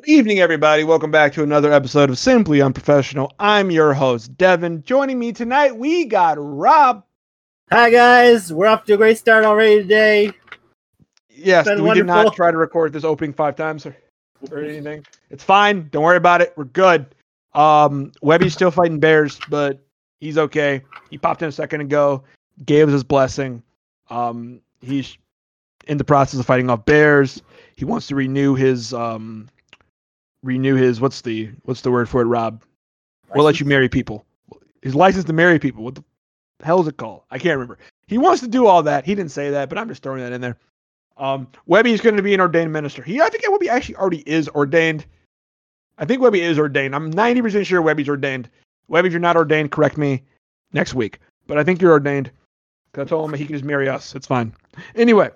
Good evening, everybody. Welcome back to another episode of Simply Unprofessional. I'm your host, Devin. Joining me tonight, we got Rob. Hi guys, we're off to a great start already today. Yes, we did not try to record this opening five times or, or anything. It's fine. Don't worry about it. We're good. Um, Webby's still fighting bears, but he's okay. He popped in a second ago, gave us his blessing. Um, he's in the process of fighting off bears. He wants to renew his um, renew his what's the what's the word for it, Rob? We'll let you marry people. His license to marry people. What the hell is it called? I can't remember. He wants to do all that. He didn't say that, but I'm just throwing that in there. Um, Webby is going to be an ordained minister. He, I think Webby actually already is ordained. I think Webby is ordained. I'm 90% sure Webby's ordained. Webby, if you're not ordained, correct me next week. But I think you're ordained. 'Cause I told him he can just marry us. It's fine. Anyway,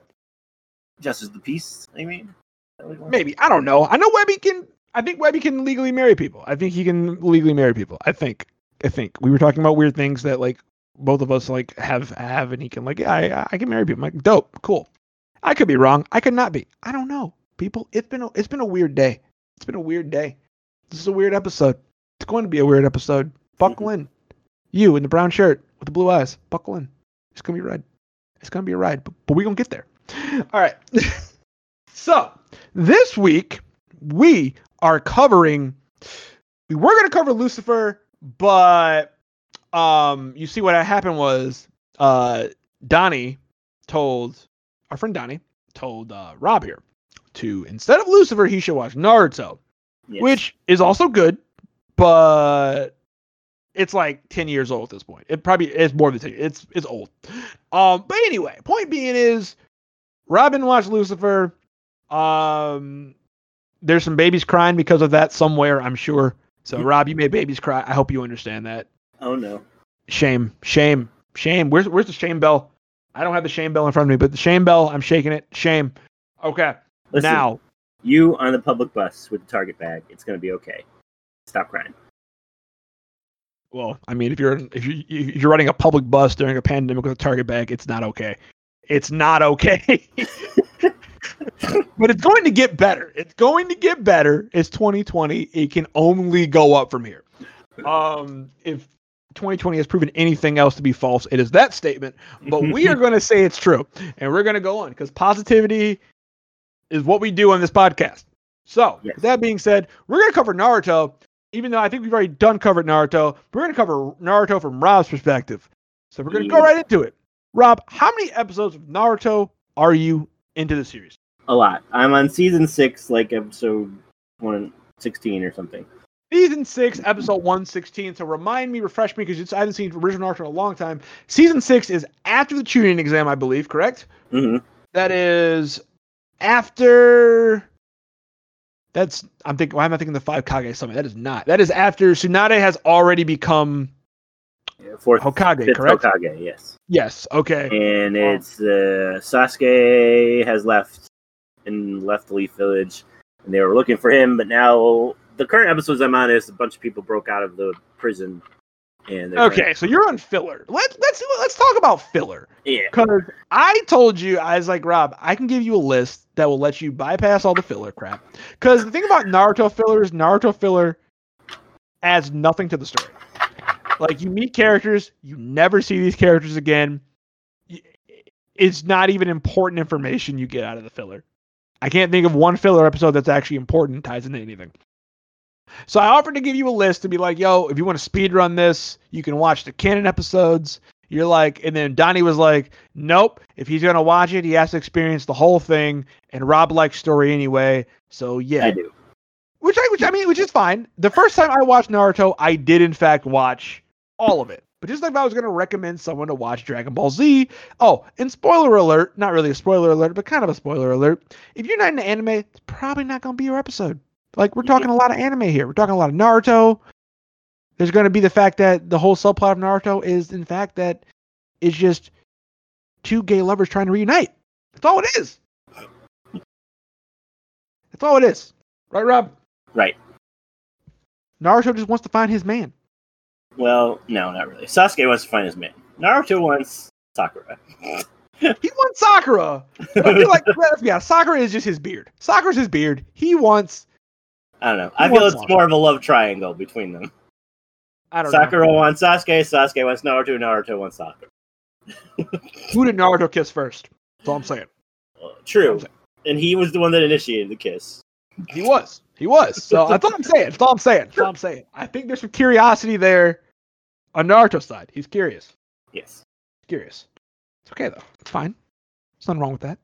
Justice the peace, I mean. Is that what you want? maybe I don't know. I know Webby can. I think Webby can legally marry people. I think he can legally marry people. I think. I think we were talking about weird things that like both of us like have have, and he can like yeah, I I can marry people. I'm like dope, cool. I could be wrong. I could not be. I don't know. People, it's been a, it's been a weird day. It's been a weird day. This is a weird episode. It's going to be a weird episode. Buckle in. You in the brown shirt with the blue eyes. Buckle in. It's gonna be ride. It's gonna be a ride, but, but we're gonna get there. All right. so this week we are covering. We were gonna cover Lucifer, but um, you see what happened was uh, Donnie told our friend Donnie told uh, Rob here to instead of Lucifer he should watch Naruto, Yes. which is also good, but it's like 10 years old at this point. It probably is more than 10. It's it's old. Um but anyway, point being is Robin watched Lucifer. Um there's some babies crying because of that somewhere, I'm sure. So Rob, you made babies cry. I hope you understand that. Oh no. Shame, shame, shame. Where's where's the shame bell? I don't have the shame bell in front of me, but the shame bell, I'm shaking it. Shame. Okay. Listen, now, you on the public bus with the Target bag, it's gonna be okay. Stop crying. well, I mean, if you're if you if you're running a public bus during a pandemic with a Target bag, it's not okay. It's not okay. but it's going to get better. It's going to get better. It's 2020. It can only go up from here. Um, if 2020 has proven anything else to be false, it is that statement. But we are going to say it's true, and we're going to go on because positivity is what we do on this podcast. So, Yes. that being said, we're going to cover Naruto, even though I think we've already done covered Naruto. We're going to cover Naruto from Rob's perspective. So we're going to go right into it. Rob, how many episodes of Naruto are you into the series? A lot. I'm on season six, like episode one sixteen or something. Season six, episode one sixteen. So remind me, refresh me, because I haven't seen original Naruto in a long time. Season six is after the Chunin exam, I believe. Correct? hmm That is after. That's I'm thinking. Why am I thinking the five Kage summit? That is not. That is after Tsunade has already become Fourth Hokage. correct? Hokage, yes. Yes. Okay. And it's uh, Sasuke has left and left Leaf Village, and they were looking for him. But now the current episodes I'm on is a bunch of people broke out of the prison, and Okay. So you're on filler. Let let's let's talk about filler. yeah, Because I told you, I was like, Rob, I can give you a list that will let you bypass all the filler crap. Because the thing about Naruto filler is Naruto filler adds nothing to the story. Like, you meet characters, you never see these characters again. It's not even important information you get out of the filler. I can't think of one filler episode that's actually important ties into anything. So I offered to give you a list to be like, yo, if you want to speed run this, you can watch the canon episodes. You're like, and then Donnie was like, nope. If he's gonna watch it, he has to experience the whole thing. And Rob likes story anyway, so yeah. I do. Which I, which I mean, which is fine. The first time I watched Naruto, I did in fact watch all of it. But just like if I was gonna recommend someone to watch Dragon Ball Z, oh, and spoiler alert, not really a spoiler alert, but kind of a spoiler alert. If you're not into anime, it's probably not gonna be your episode. Like we're talking a lot of anime here. We're talking a lot of Naruto. There's going to be the fact that the whole subplot of Naruto is, in fact, that it's just two gay lovers trying to reunite. That's all it is. That's all it is. Right, Rob? Right. Naruto just wants to find his man. Well, no, not really. Sasuke wants to find his man. Naruto wants Sakura. He wants Sakura. I feel like, let's be honest, Sakura is just his beard. Sakura's his beard. He wants I don't know. I feel it's Sakura? more of a love triangle between them. I don't Sakura know. wants Sasuke, Sasuke wants Naruto, Naruto wants Sakura. Who did Naruto kiss first? That's all I'm saying. True. I'm saying. And he was the one that initiated the kiss. He was. He was. So that's all I'm saying. That's all I'm saying. That's all I'm saying. I think there's some curiosity there on Naruto's side. He's curious. Yes. Curious. It's okay though. It's fine. There's nothing wrong with that.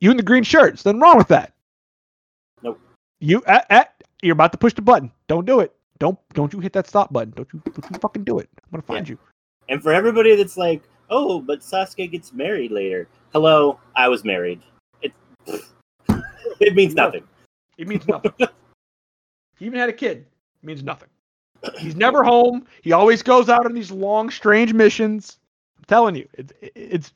You in the green shirt. There's nothing wrong with that. Nope. You at, at you're about to push the button. Don't do it. Don't don't you hit that stop button. Don't you don't you fucking do it. I'm gonna find you. and for everybody that's like, oh, but Sasuke gets married later. Hello, I was married. It it means nothing. It means nothing. he even had a kid. It means nothing. He's never home. He always goes out on these long, strange missions. I'm telling you, it's it's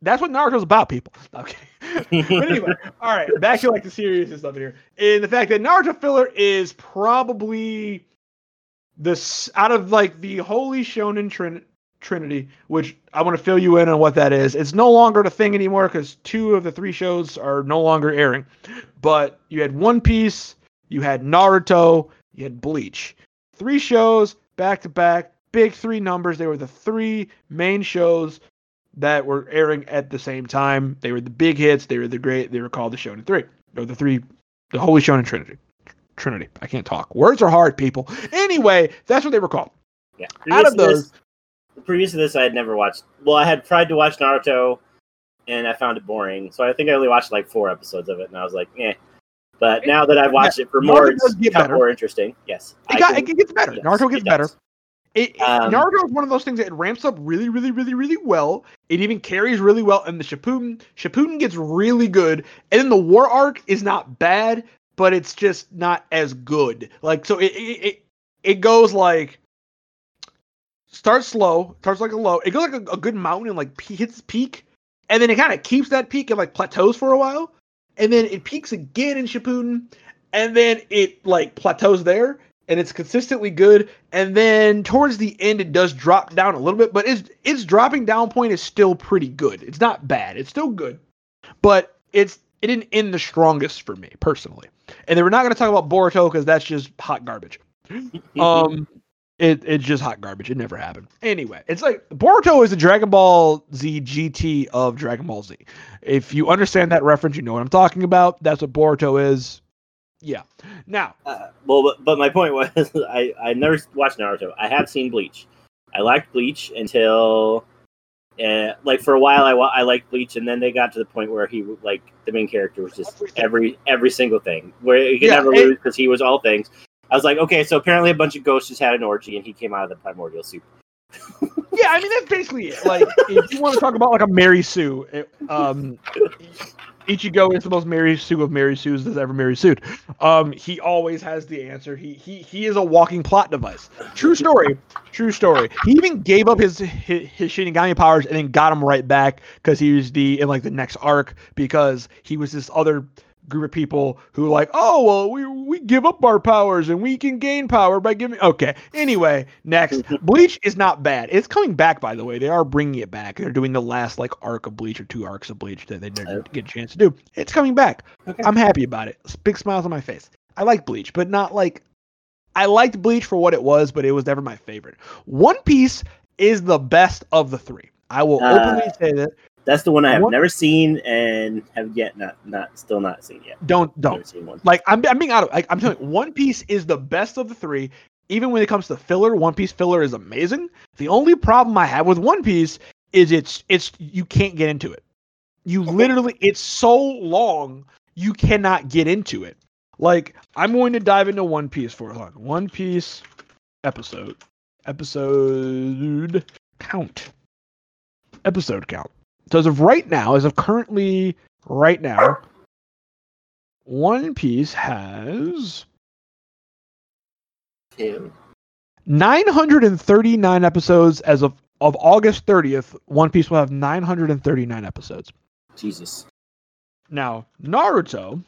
that's what Naruto's about, people. Okay. but anyway, all right, back to like the serious stuff here. And the fact that Naruto filler is probably this out of like the holy shonen trin- trinity, which I want to fill you in on what that is. It's no longer the thing anymore because two of the three shows are no longer airing. But you had One Piece, you had Naruto, you had Bleach. Three shows back to back, big three numbers. They were the three main shows that were airing at the same time. They were the big hits. They were the great. They were called the Shonen Three, or the three, the Holy Shonen Trinity. Trinity. I can't talk. Words are hard, people. Anyway, that's what they were called. Yeah. Out of those- previous to this, I had never watched. Well, I had tried to watch Naruto, and I found it boring. So I think I only watched like four episodes of it, and I was like, eh. But now that I've watched it for more, Naruto it's does get got better. more interesting. Yes, It, got, can- it gets better. yes, Naruto it gets better. It, it- Um, Naruto is one of those things that it ramps up really, really, really, really well. It even carries really well, and the Shippuden Shippuden gets really good, and then the War arc is not bad, but it's just not as good. Like so, it it it, it goes like starts slow, starts like a low. It goes like a, a good mountain and like pe- hits peak, and then it kind of keeps that peak and like plateaus for a while, and then it peaks again in Shippuden, and then it like plateaus there, and it's consistently good. And then towards the end, it does drop down a little bit, but its its dropping down point is still pretty good. It's not bad. It's still good, but it's it didn't end the strongest for me personally. And then we're not going to talk about Boruto because that's just hot garbage. Um, it it's just hot garbage. It never happened. Anyway, it's like Boruto is the Dragon Ball Z GT of Dragon Ball Z. If you understand that reference, you know what I'm talking about. That's what Boruto is. Yeah. Now, Uh, well, but, but my point was, I I never watched Naruto. I have seen Bleach. I liked Bleach until, uh, like for a while, I I liked Bleach, and then they got to the point where he like the main character was just every every single thing where he could Yeah, never it- lose because he was all things. I was like, okay, so apparently a bunch of ghosts just had an orgy, and he came out of the primordial soup. yeah, I mean that's basically it. Like, if you want to talk about like a Mary Sue, it, um, Ichigo is the most Mary Sue of Mary Sue's that's ever Mary Sued. Um, he always has the answer. He he he is a walking plot device. True story. True story. He even gave up his his, his Shinigami powers and then got him right back because he was the in like the next arc because he was this other group of people who like oh well we we give up our powers and we can gain power by giving okay anyway next. Bleach is not bad. It's coming back by the way. They are bringing it back. They're doing the last like arc of bleach or two arcs of bleach that they didn't get a chance to do. It's coming back. Okay. i'm happy about it. Big smiles on my face. I like bleach but not like i liked bleach for what it was but it was never my favorite. One piece is the best of the three. I will Uh, openly say that That's the one I have What- never seen and have yet not not still not seen yet. don't don't Never seen one. Like I'm, I'm being out of. Like, I'm telling you, One Piece is the best of the three. Even when it comes to filler, One Piece filler is amazing. The only problem I have with One Piece is it's it's you can't get into it. You literally, it's so long you cannot get into it. Like I'm going to dive into One Piece for a on. One Piece episode episode count episode count. So as of right now, as of currently right now, One Piece has Ew. 939 episodes as of of August 30th. One Piece will have 939 episodes. Jesus. Now, Naruto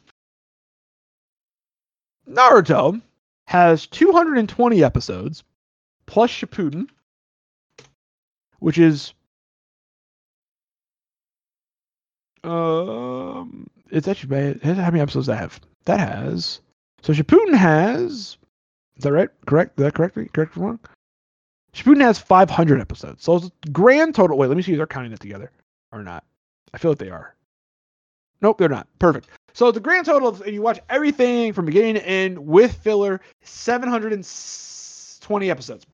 Naruto has 220 episodes plus Shippuden, which is um it's actually bad. How many episodes that have? that has so Shippuden has is that right? Correct? Is that correct? Correct or wrong? Shippuden has 500 episodes. So it's grand total. Wait, let me see if they're counting it together or not. I feel like they are. Nope, they're not. Perfect. So the grand total, of, and you watch everything from beginning to end with filler, 720 episodes.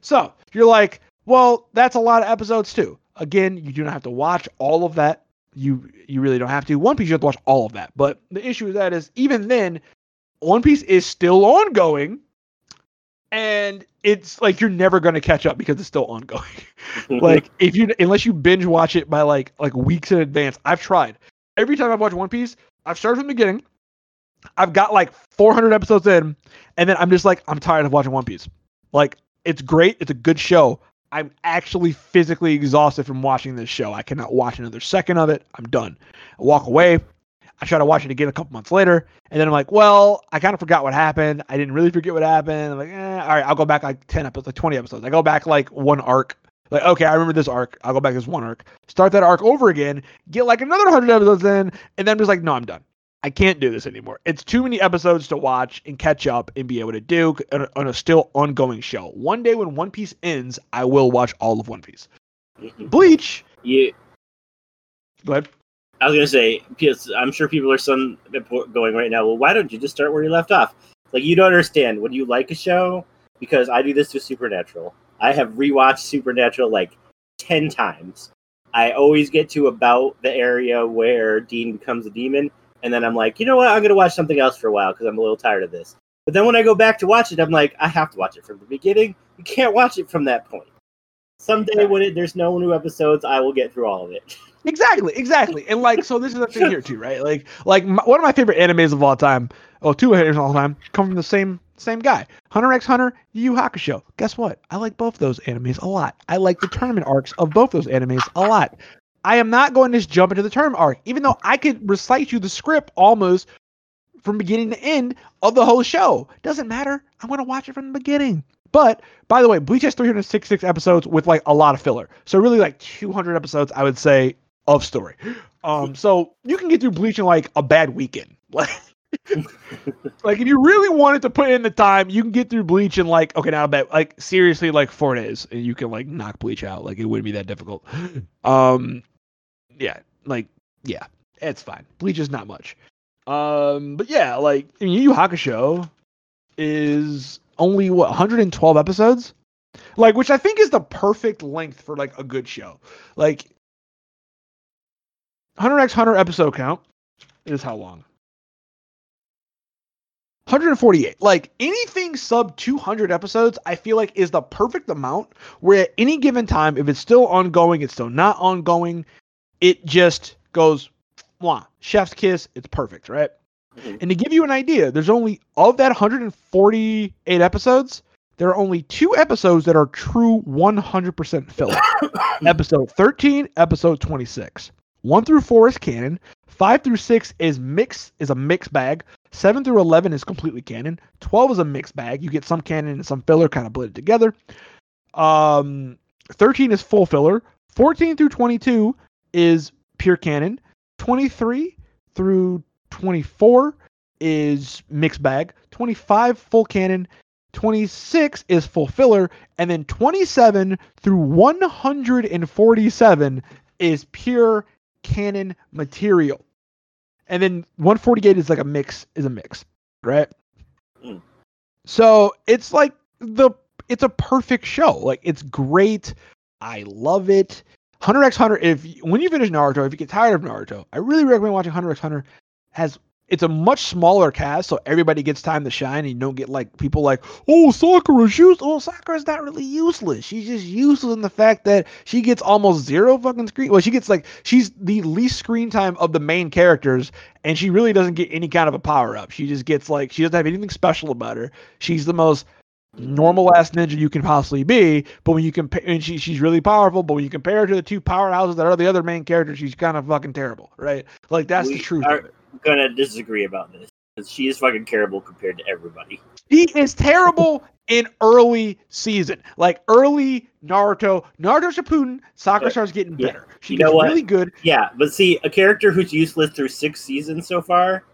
So you're like, well, that's a lot of episodes too. Again, you do not have to watch all of that. You you really don't have to. One Piece, you have to watch all of that. But the issue with that is, even then, One Piece is still ongoing, and it's like you're never going to catch up because it's still ongoing. Mm-hmm. like if you unless you binge watch it by like like weeks in advance. I've tried. Every time I've watched One Piece, I've started from the beginning. I've got like 400 episodes in, and then I'm just like I'm tired of watching One Piece. Like it's great, it's a good show. I'm actually physically exhausted from watching this show. I cannot watch another second of it. I'm done. I walk away. I try to watch it again a couple months later, and then I'm like, well, I kind of forgot what happened. I didn't really forget what happened. I'm like, eh, all right, I'll go back like 10 episodes, like 20 episodes. I go back like one arc. Like, okay, I remember this arc. I'll go back this one arc, start that arc over again, get like another 100 episodes in, and then I'm just like, no, I'm done. I can't do this anymore. It's too many episodes to watch and catch up and be able to do on a, on a still ongoing show. One day when One Piece ends, I will watch all of One Piece. Bleach. you, Go ahead. I was gonna say, because I'm sure people are some going right now. Well, why don't you just start where you left off? Like you don't understand when you like a show because I do this with Supernatural. I have rewatched Supernatural like ten times. I always get to about the area where Dean becomes a demon, and then I'm like, you know what? I'm gonna watch something else for a while because I'm a little tired of this. But then when I go back to watch it, I'm like, I have to watch it from the beginning. You can't watch it from that point. Someday when it, there's no new episodes, I will get through all of it. Exactly, exactly. And like, so this is the thing here too, right? Like, like my, one of my favorite animes of all time, oh, two animes of all time, come from the same same guy, Hunter X Hunter, Yu Yu Hakusho. Guess what? I like both those animes a lot. I like the tournament arcs of both those animes a lot. I am not going to just jump into the term arc, even though I could recite you the script almost from beginning to end of the whole show. Doesn't matter. I'm going to watch it from the beginning. But by the way, Bleach has 366 episodes with like a lot of filler. So really like 200 episodes, I would say, of story. Um, so you can get through Bleach in like a bad weekend. Like, like if you really wanted to put in the time, you can get through Bleach in like okay, now I bet like seriously like four days, and you can like knock Bleach out. Like it wouldn't be that difficult. Um, yeah, like yeah, it's fine. Bleach is not much. Um, but yeah, like I mean, Yu Yu Hakusho is only what 112 episodes, like which I think is the perfect length for like a good show. Like Hunter X Hunter episode count is how long? 148. Like anything sub 200 episodes, I feel like is the perfect amount where at any given time, if it's still ongoing, it's still not ongoing, it just goes, mwah, chef's kiss, it's perfect, right? Mhm. And to give you an idea, there's only, of that 148 episodes, there are only two episodes that are true 100% filler. episode 13, episode 26. 1 through 4 is canon. 5 through 6 is mix is a mixed bag. 7 through 11 is completely canon. 12 is a mixed bag. You get some canon and some filler kind of blended together. Um 13 is full filler. 14 through 22 is pure canon. 23 through 24 is mixed bag. 25 full canon. 26 is full filler and then 27 through 147 is pure canon material. And then 148 is like a mix is a mix, right? Mm. So it's like the it's a perfect show. Like it's great. I love it. Hunter x Hunter. If when you finish Naruto, if you get tired of Naruto, I really recommend watching Hunter x Hunter. Has it's a much smaller cast, so everybody gets time to shine, and you don't get like people like, oh, Sakura's useless. Oh, Sakura's not really useless. She's just useless in the fact that she gets almost zero fucking screen. Well, she gets like she's the least screen time of the main characters, and she really doesn't get any kind of a power up. She just gets like she doesn't have anything special about her. She's the most normal ass ninja you can possibly be. But when you compare, and she she's really powerful. But when you compare her to the two powerhouses that are the other main characters, she's kind of fucking terrible, right? Like that's the truth. are- of it. Gonna disagree about this she is fucking terrible compared to everybody. He is terrible in early season, like early Naruto, Naruto Shippuden. Sakura starts getting Yeah. better. She You gets really good. Yeah, but see, a character who's useless through six seasons so far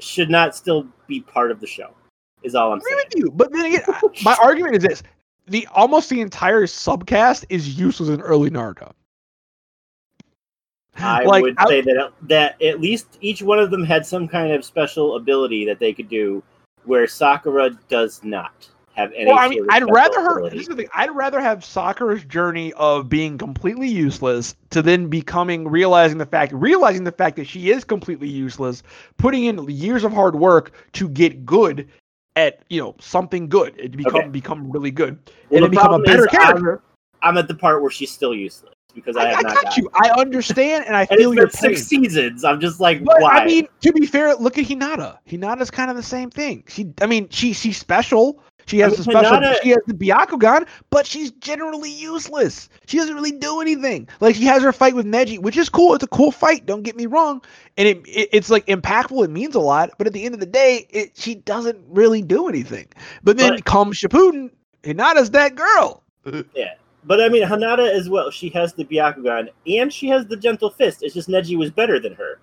should not still be part of the show. Is all I'm agree saying. with you. But then again, my argument is this: the almost the entire subcast is useless in early Naruto. I Like, would I- say that that at least each one of them had some kind of special ability that they could do, where Sakura does not have any. Well, I mean, I'd rather her. thing. I'd rather have Sakura's journey of being completely useless to then becoming realizing the fact, realizing the fact that she is completely useless, putting in years of hard work to get good at you know something good, to become Okay. become really good, Well, and become a better character. I'm, I'm at the part where she's still useless because I, I, have I not got gotten you. I understand, and I And feel it's your been pain. six seasons. I'm just like, But why? I mean, to be fair, look at Hinata. Hinata's kind of the same thing. She, I mean, she she's special. She has I mean, the special. Hinata- She has the Byakugan, but she's generally useless. She doesn't really do anything. Like she has her fight with Neji, which is cool. It's a cool fight. Don't get me wrong, and it, it it's like impactful. It means a lot. But at the end of the day, it she doesn't really do anything. But then But- comes Shippuden. Hinata's that girl. Uh, but I mean, Hinata as well. She has the Byakugan and she has the Gentle Fist. It's just Neji was better than her.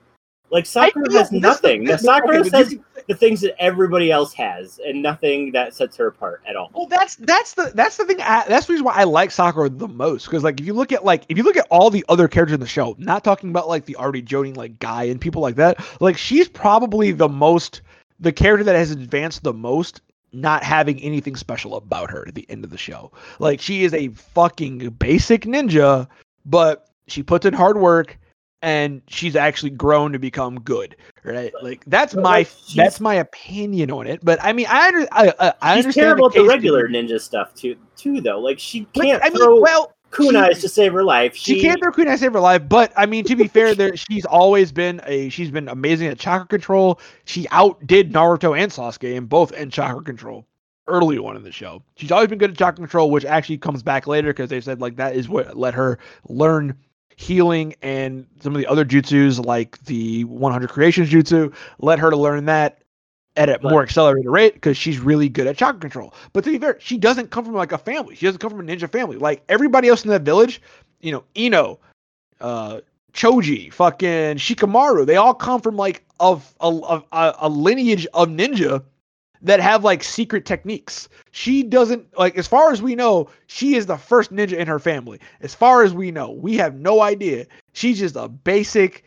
Like Sakura has nothing. Now, Sakura okay, has the things that everybody else has, and nothing that sets her apart at all. Well, that's that's the that's the thing. I, that's the reason why I like Sakura the most. Because like, if you look at like if you look at all the other characters in the show, not talking about like the already joining like guy and people like that, like she's probably the most the character that has advanced the most. Not having anything special about her at the end of the show. Like she is a fucking basic ninja, but she puts in hard work and she's actually grown to become good. Right? Like that's But, my that's my opinion on it. But I mean, I under, I, I, I She's understand terrible at the case to regular ninja stuff too. Too though, like she can't I mean, throw well, kunais she- to save her life. she, She, can't throw kunai to save her life, but I mean, to be fair, there she's always been a she's been amazing at chakra control. She outdid Naruto and Sasuke in both in chakra control early on in the show. She's always been good at chakra control, which actually comes back later because they said like that is what let her learn healing and some of the other jutsus like the 100 creations jutsu let her to learn that at a more accelerated rate because she's really good at chakra control. But to be fair, she doesn't come from like a family. She doesn't come from a ninja family. Like everybody else in that village, you know, Ino, uh, Choji, fucking Shikamaru, they all come from like of a, a, a- a lineage of ninja that have like secret techniques. She doesn't like as far as we know, she is the first ninja in her family. As far as we know, we have no idea. She's just a basic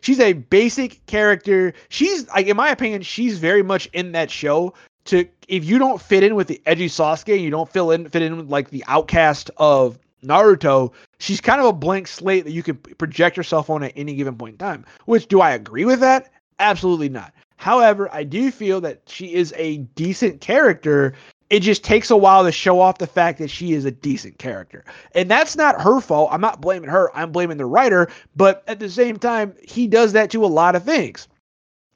she's a basic character. She's like in my opinion, she's very much in that show to if you don't fit in with the edgy Sasuke, you don't fill in fit in with like the outcast of Naruto, she's kind of a blank slate that you can project yourself on at any given point in time. Which do I agree with that? Absolutely not. However, I do feel that she is a decent character. It just takes a while to show off the fact that she is a decent character. And that's not her fault. I'm not blaming her. I'm blaming the writer. But at the same time, he does that to a lot of things.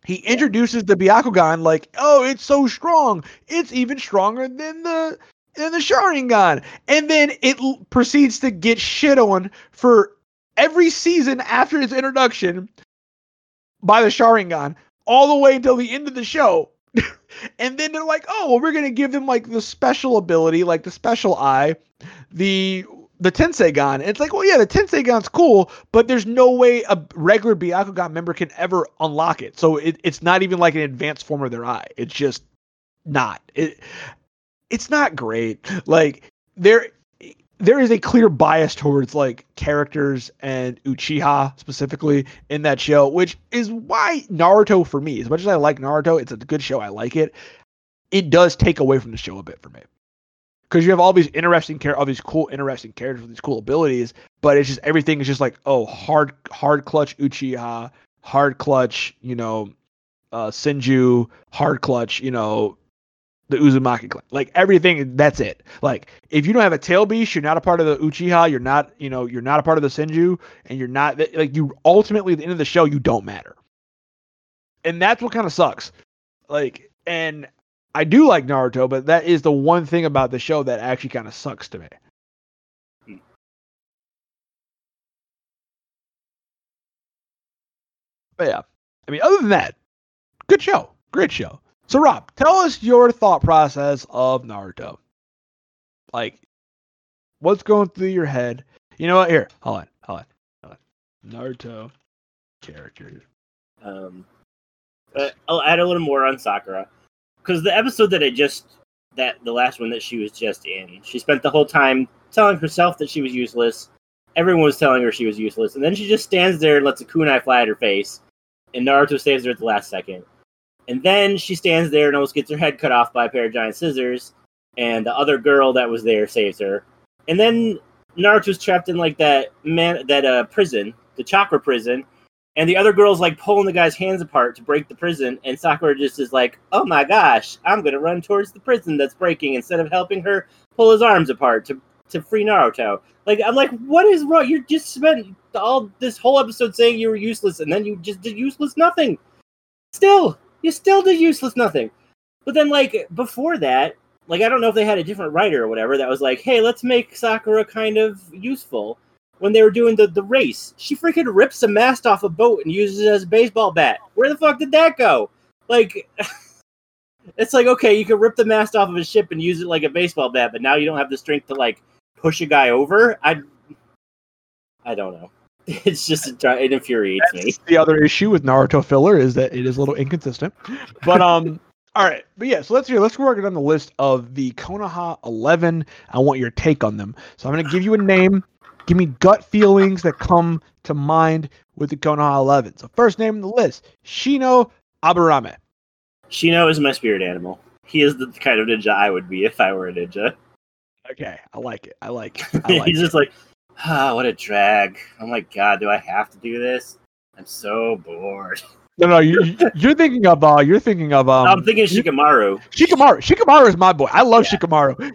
He introduces the Byakugan like, oh, it's so strong. It's even stronger than the than the Sharingan. And then it l- proceeds to get shit on for every season after its introduction by the Sharingan, all the way until the end of the show. And then they're like, oh, well, we're gonna give them like the special ability, like the special eye, the the Tenseigan. And it's like, well, yeah, the Tenseigan's cool, but there's no way a regular Byakugan member can ever unlock it. So it, it's not even like an advanced form of their eye. It's just not. It it's not great. Like there there is a clear bias towards like characters and Uchiha specifically in that show, which is why Naruto for me, as much as I like Naruto, it's a good show. I like it. It does take away from the show a bit for me. Because you have all these interesting care all these cool, interesting characters with these cool abilities, but it's just everything is just like, oh, hard, hard clutch Uchiha, hard clutch, you know, uh, Senju, hard clutch, you know, the Uzumaki clan. Like everything, that's it. Like if you don't have a tail beast, you're not a part of the Uchiha. You're not, you know, you're not a part of the Senju, and you're not like you. Ultimately, at the end of the show, you don't matter, and that's what kind of sucks. Like, and I do like Naruto, but that is the one thing about the show that actually kind of sucks to me. But yeah, I mean, other than that, good show, great show. So Rob, tell us your thought process of Naruto. Like, what's going through your head? You know what? Here, hold on, hold on, hold on. Naruto characters. Um, Uh, I'll add a little more on Sakura because the episode that I just that the last one that she was just in, she spent the whole time telling herself that she was useless. Everyone was telling her she was useless, and then she just stands there and lets a kunai fly at her face, and Naruto saves her at the last second. And then she stands there and almost gets her head cut off by a pair of giant scissors, and the other girl that was there saves her. And then Naruto's trapped in like that man that uh prison, the chakra prison, and the other girl's like pulling the guy's hands apart to break the prison, and Sakura just is like, "Oh my gosh, I'm gonna run towards the prison that's breaking instead of helping her pull his arms apart to to free Naruto." Like I'm like, what is wrong? You just spent all this whole episode saying you were useless, and then you just did useless nothing. Still, you still did useless nothing. But then, like before that, like I don't know if they had a different writer or whatever that was like, "Hey, let's make Sakura kind of useful." when they were doing the, the race. She freaking rips a mast off a boat and uses it as a baseball bat. Where the fuck did that go? Like, it's like, okay, you can rip the mast off of a ship and use it like a baseball bat, but now you don't have the strength to, like, push a guy over? I, I don't know. It's just, it infuriates That's me. the other issue with Naruto filler is that it is a little inconsistent. But um, all right, but yeah, so let's hear. Let's work it on the list of the Konoha Eleven. I want your take on them. So I'm going to give you a name. Give me gut feelings that come to mind with the Konoha Eleven. So first name on the list: Shino Aburame. Shino is my spirit animal. He is the kind of ninja I would be if I were a ninja. Okay, I like it. I like it. I like He's it. just like, ah, what a drag. Oh my god, do I have to do this? I'm so bored. No, no, you, you're thinking of uh, you're thinking of um, I'm thinking Shikamaru. Shikamaru. Shikamaru is my boy. I love Yeah. Shikamaru.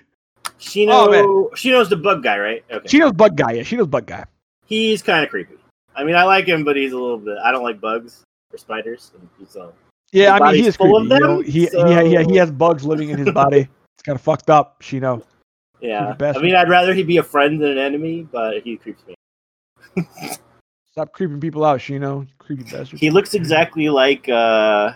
Shino, Oh, man. Shino's the bug guy, right? Okay. Shino's bug guy. Yeah, Shino's bug guy. he's kind of creepy. I mean, I like him, but he's a little bit. I don't like bugs or spiders. And he's all. Yeah, I mean he is full creepy. of you know? them, He, he, yeah, he has bugs living in his body. it's kind of fucked up. Shino. Yeah. I mean, I'd rather he be a friend than an enemy, but he creeps me. Stop creeping people out, Shino. Creepy bastard. He looks exactly like uh,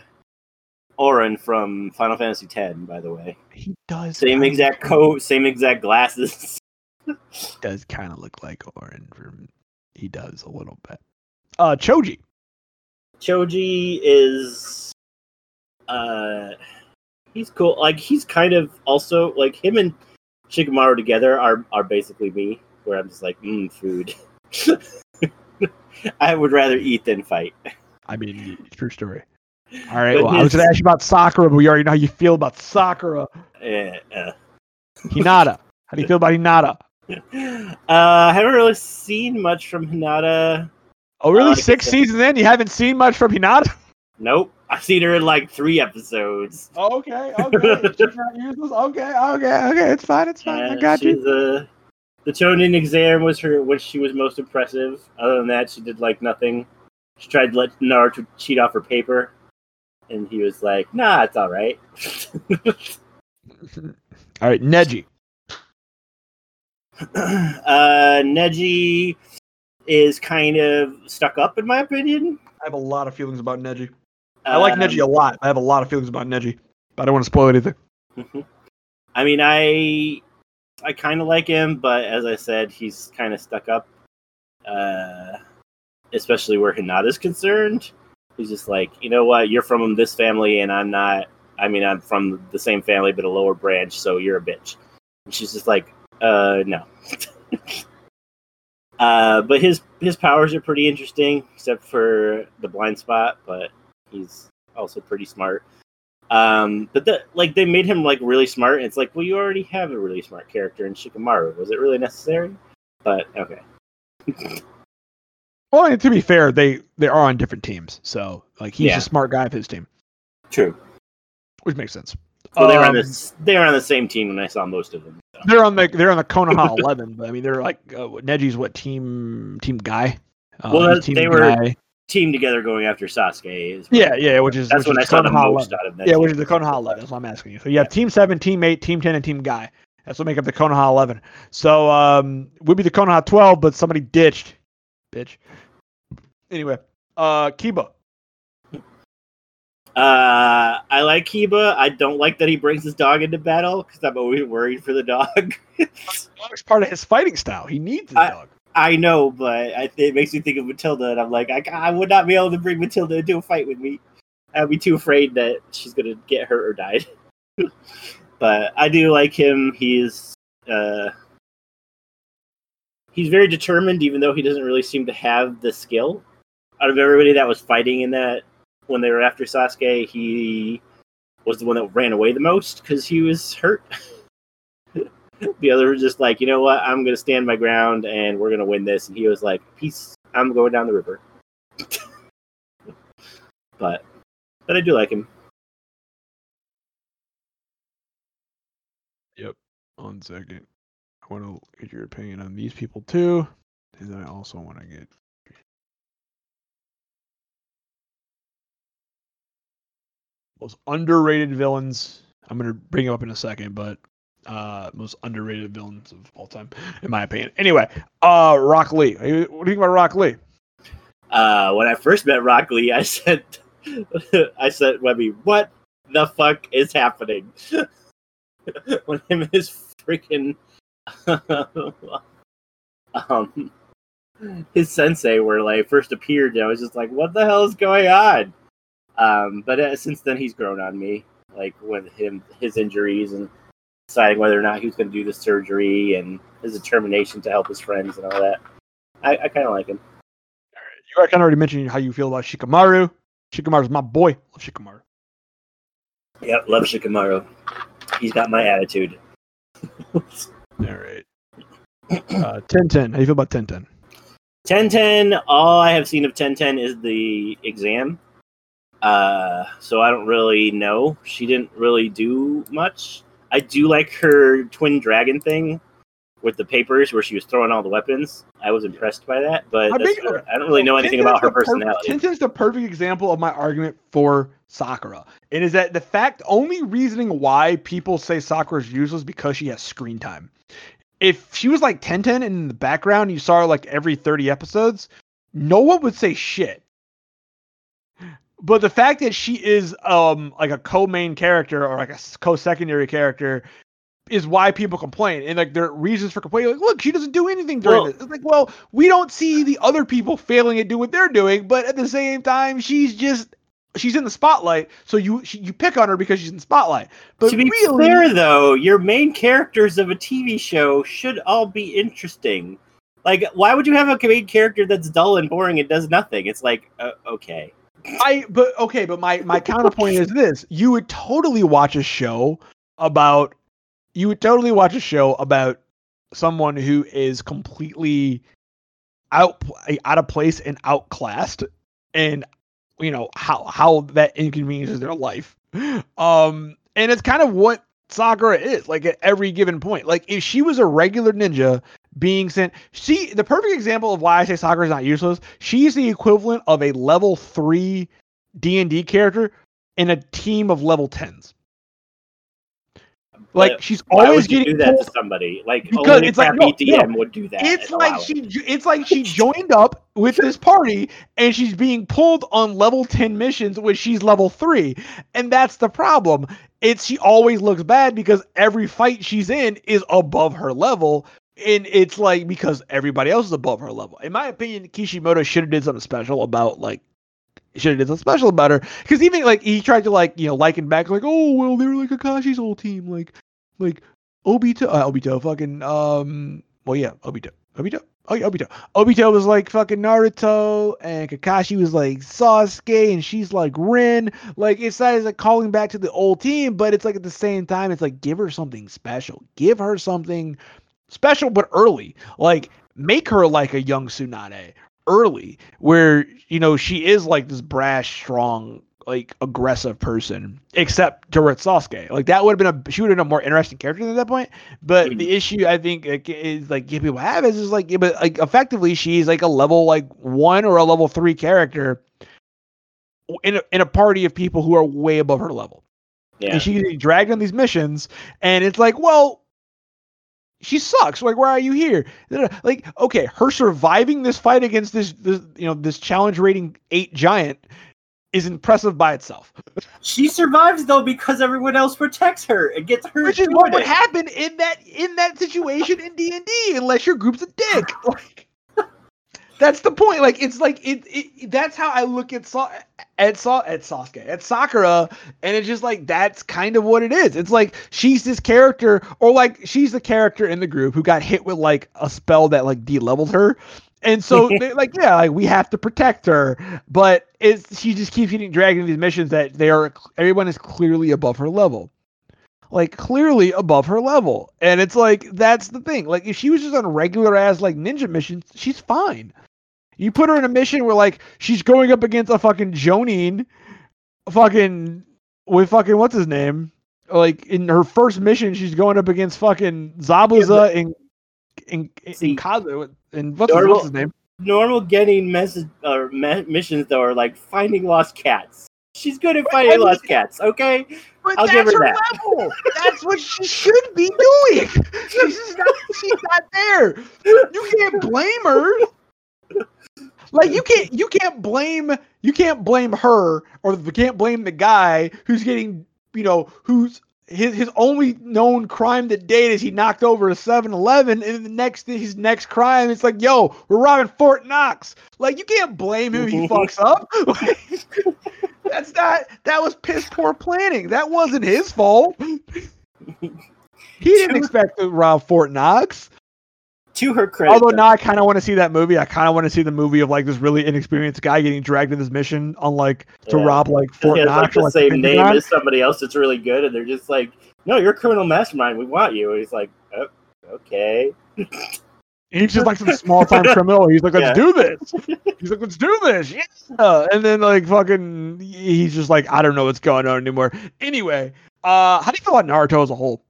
Auron from Final Fantasy X. By the way, He does. same exact coat, same exact glasses. He does kind of look like Auron. From, he does a little bit. Uh, Choji. Choji is uh he's cool. Like he's kind of also like him and Shikamaru together are are basically me, where I'm just like, mm, food. I would rather eat than fight. I mean, true story. All right. Well, I was going to ask you about Sakura, but we already know how you feel about Sakura. Uh. Hinata. How do you feel about Hinata? Uh, I haven't really seen much from Hinata. Oh, really? like Six seasons in, you haven't seen much from Hinata? Nope, I've seen her in like three episodes. Okay, okay. She's not useless. Okay, okay, okay. It's fine. It's fine. I got you. she's, uh, the Chunin exam was her when she was most impressive. Other than that, she did like nothing. She tried to let Naruto cheat off her paper, and he was like, "Nah, it's all right." All right, Neji. uh, Neji is kind of stuck up, in my opinion. I have a lot of feelings about Neji. I like Um, Neji a lot. I have a lot of feelings about Neji, but I don't want to spoil anything. I mean, I I kind of like him, but as I said, he's kind of stuck up. Uh, especially where Hinata's concerned. He's just like, you know what? You're from this family, and I'm not. I mean, I'm from the same family, but a lower branch, so you're a bitch. And she's just like, uh, no. uh, but his his powers are pretty interesting, except for the blind spot. But he's also pretty smart. Um, but the like they made him like really smart. And it's like, well, you already have a really smart character in Shikamaru. Was it really necessary? But okay, Well, and to be fair, they they are on different teams, so like he's Yeah. a smart guy of his team, true. which makes sense. Well, they were on Um, this. They were on the same team when I saw most of them. so. They're on the they're on the Konoha eleven, but I mean they're like uh, Neji's what team team guy. Uh, Well, they were- guy. Team together going after Sasuke. Is Yeah, yeah, which is that's which when I saw the most 11. out of that. Yeah, team. which is the Konoha eleven. That's what I'm asking you. So you have team seven, team eight, team ten, and team guy. That's what make up the Konoha eleven. So um, would be the Konoha twelve, but somebody ditched, bitch. Anyway, uh, Kiba. Uh, I like Kiba. I don't like that he brings his dog into battle because I'm always worried for the dog. Dog's part of his fighting style. He needs his I- dog. I know, but I, it makes me think of Matilda, and I'm like, I, I would not be able to bring Matilda into a fight with me. I'd be too afraid that she's gonna get hurt or die. but I do like him. He's uh, he's very determined, even though he doesn't really seem to have the skill. Out of everybody that was fighting in that when they were after Sasuke, he was the one that ran away the most because he was hurt. the other was just like, you know what, I'm gonna stand my ground and we're gonna win this. And he was like, peace, I'm going down the river. but but I do like him. Yep. One second. I want to get your opinion on these people too, and I also want to get. Most underrated villains. I'm gonna bring up in a second, but uh, most underrated villains of all time, in my opinion. Anyway, uh, Rock Lee. What do you think about Rock Lee? Uh, when I first met Rock Lee, I said, I said, Webby, what the fuck is happening? when him his freaking um his sensei were like first appeared, I was just like, what the hell is going on? Um, but uh, since then, he's grown on me, like with him his injuries and deciding whether or not he was going to do the surgery and his determination to help his friends and all that. I, I kind of like him. You were kind of already mentioned how you feel about Shikamaru. Shikamaru's my boy. Love Shikamaru. Yep, love Shikamaru. He's got my attitude. All right. Uh, ten ten. How do you feel about ten ten? Ten ten. All I have seen of ten ten is the exam. Uh, so I don't really know. She didn't really do much. I do like her twin dragon thing with the papers where she was throwing all the weapons. I was impressed by that, but I think- I don't really know anything about her personality. Tenten's the perfect example of my argument for Sakura. It is that the fact, only reasoning why people say Sakura is useless because she has screen time. If she was like Tenten and in the background, you saw her like every 30 episodes, no one would say shit. But the fact that she is um like a co-main character or like a co-secondary character is why people complain. And like there are reasons for complaining. Like, look, she doesn't do anything during Well- this. It's like, well, we don't see the other people failing at doing what they're doing, but at the same time, she's just she's in the spotlight. So you she, you pick on her because she's in the spotlight. But to be really, fair, though, your main characters of a TV show should all be interesting. Like, why would you have a main character that's dull and boring and does nothing? It's like, uh, okay, I but okay, but my my counterpoint is this: you would totally watch a show about you would totally watch a show about someone who is completely out out of place and outclassed, and you know how how that inconveniences their life. Um, and it's kind of what Sakura is like at every given point. Like if she was a regular ninja being sent, she the perfect example of why I say Sakura is not useless. She's the equivalent of a level three D and D character in a team of level tens. Like But she's why always would you getting do that pulled- to somebody? Like, Because only it's like, no, no. DM would do that. it's like she it. it's like she joined up with this party and she's being pulled on level 10 missions when she's level 3 and that's the problem it's she always looks bad because every fight she's in is above her level and it's like because everybody else is above her level. In my opinion kishimoto should have did something special about like should have did something special about her. Because even like he tried to like you know liken back like oh well they were like Kakashi's whole team like like obito uh, obito fucking um well yeah obito obito oh yeah obito. Obito was like fucking naruto and kakashi was like sasuke and she's like rin like it's not as like calling back to the old team but it's like at the same time it's like give her something special. Give her something special but early like make her like a young tsunade early where you know she is like this brash strong like aggressive person except towards Sasuke. Like that would have been a she would have been a more interesting character at that point. But the mm-hmm. issue I think like, is like yeah, people have is is like yeah, but like effectively she's like a level like one or a level three character in a, in a party of people who are way above her level Yeah. and she's dragged on these missions and it's like well she sucks. Like why are you here? Like okay her surviving this fight against this, this you know this challenge rating 8 giant is impressive by itself. She survives though because everyone else protects her and gets her. which is what would happen in that in that situation in D&D unless your group's a dick. Like That's the point. Like it's like it. it that's how I look at Sa- at Sa- at Sasuke at Sakura, and it's just like that's kind of what it is. It's like she's this character, or like she's the character in the group who got hit with like a spell that like de-leveled her, and so they, like yeah, like we have to protect her, but it's she just keeps getting dragged into these missions that they are everyone is clearly above her level like clearly above her level. And it's like that's the thing. Like if she was just on regular ass like ninja missions, she's fine. You put her in a mission where like she's going up against a fucking Jonin, fucking with fucking what's his name? Like in her first mission, she's going up against fucking Zabuza and in in, See, in Kazu and what's his, normal- what's his name? Normal getting message or me- missions though are like finding lost cats. She's good at I finding mean- lost cats. Okay, But I'll that's give her her that. level. That's what she should be doing. She's not, she's not there. You can't blame her. Like you can't you can't blame you can't blame her or you can't blame the guy who's getting you know who's his his only known crime to date is he knocked over a 7-Eleven and the next his next crime it's like yo we're robbing Fort Knox. Like you can't blame him if he fucks up. That's not that was piss poor planning. That wasn't his fault. He didn't expect to rob Fort Knox to her credit. Although though, now I kind of want to see that movie. I kind of want to see the movie of like this really inexperienced guy getting dragged in this mission on like to Yeah. rob like he Fort has like Knox or the like same name Pentagon. as somebody else that's really good, and they're just like, "No, you're a criminal mastermind. We want you." And he's like, oh, "Okay." He's just like some small time criminal. He's like, let's Yeah. do this. He's like, let's do this. Yeah. And then like fucking, he's just like, I don't know what's going on anymore. Anyway, uh, how do you feel about Naruto as a whole?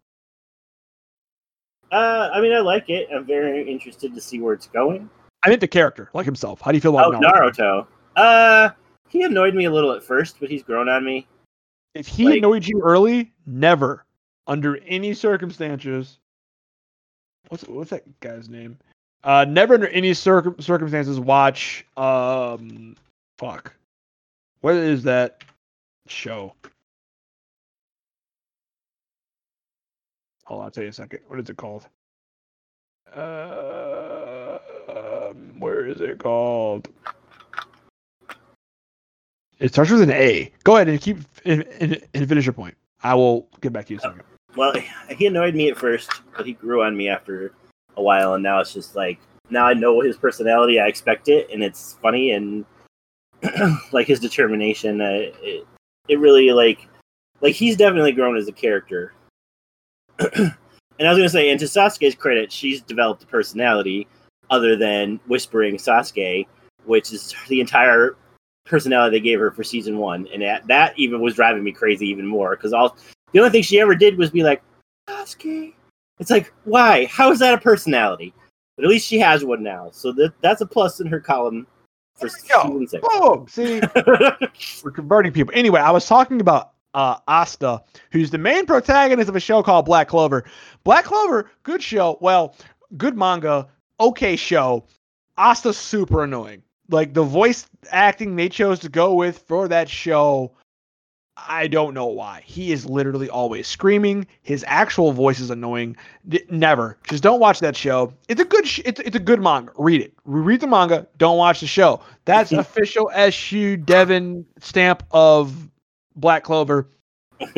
Uh, I mean, I like it. I'm very interested to see where it's going. I meant the character, like himself. How do you feel Oh, about Naruto? Naruto. Uh, he annoyed me a little at first, but he's grown on me. If he Like- annoyed you early, never, under any circumstances. What's what's that guy's name? Uh, never under any circum- circumstances watch. Um, fuck. What is that show? Hold on, I'll tell you a second. What is it called? Uh, where is it called? It starts with an A. Go ahead and keep and, and, and finish your point. I will get back to you second. Well, he annoyed me at first, but he grew on me after a while, and now it's just like now I know his personality. I expect it, and it's funny and like his determination. Uh, it, it really like like he's definitely grown as a character. And I was gonna say, and to Sasuke's credit, she's developed a personality other than whispering Sasuke, which is the entire personality they gave her for season one, and that, that even was driving me crazy even more because all the only thing she ever did was be like, Sasuke. It's like, why? How is that a personality? But at least she has one now, so that that's a plus in her column for There we go. season six. Boom! See, we're converting people. Anyway, I was talking about uh, Asta, who's the main protagonist of a show called Black Clover. Black Clover, good show. Well, good manga, okay show. Asta's super annoying. Like the voice acting they chose to go with for that show, I don't know why. He is literally always screaming. His actual voice is annoying. D- never. Just don't watch that show. It's a good. Sh- it's it's a good manga. Read it. Read the manga. Don't watch the show. That's official SU Devin stamp of Black Clover.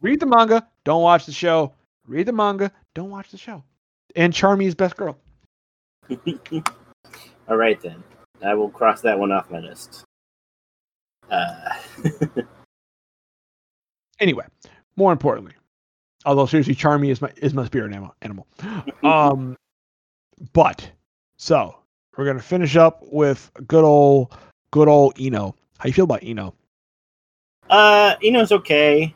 Read the manga. Don't watch the show. Read the manga. Don't watch the show. And Charmy is best girl. All right then, I will cross that one off my list. Uh, Anyway, more importantly, although seriously, Charmy is my is my spirit animal. animal. Um, but so we're gonna finish up with good old good old Ino. How you feel about Ino? Uh, Ino's okay.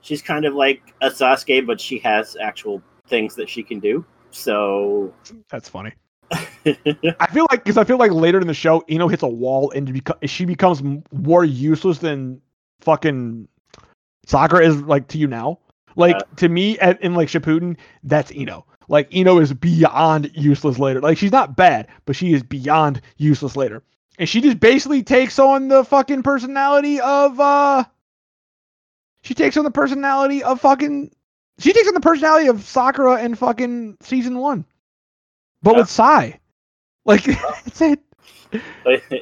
She's kind of like a Sasuke, but she has actual things that she can do. So That's funny. I feel like because I feel like later in the show, Ino hits a wall and beco- she becomes more useless than fucking Sakura is like to you now. Like Yeah. to me, at, in like Shippuden, that's Ino. Like Ino is beyond useless later. Like she's not bad, but she is beyond useless later. And she just basically takes on the fucking personality of uh she takes on the personality of fucking she takes on the personality of Sakura in fucking season one. But Yeah. with Sai. Like that's it.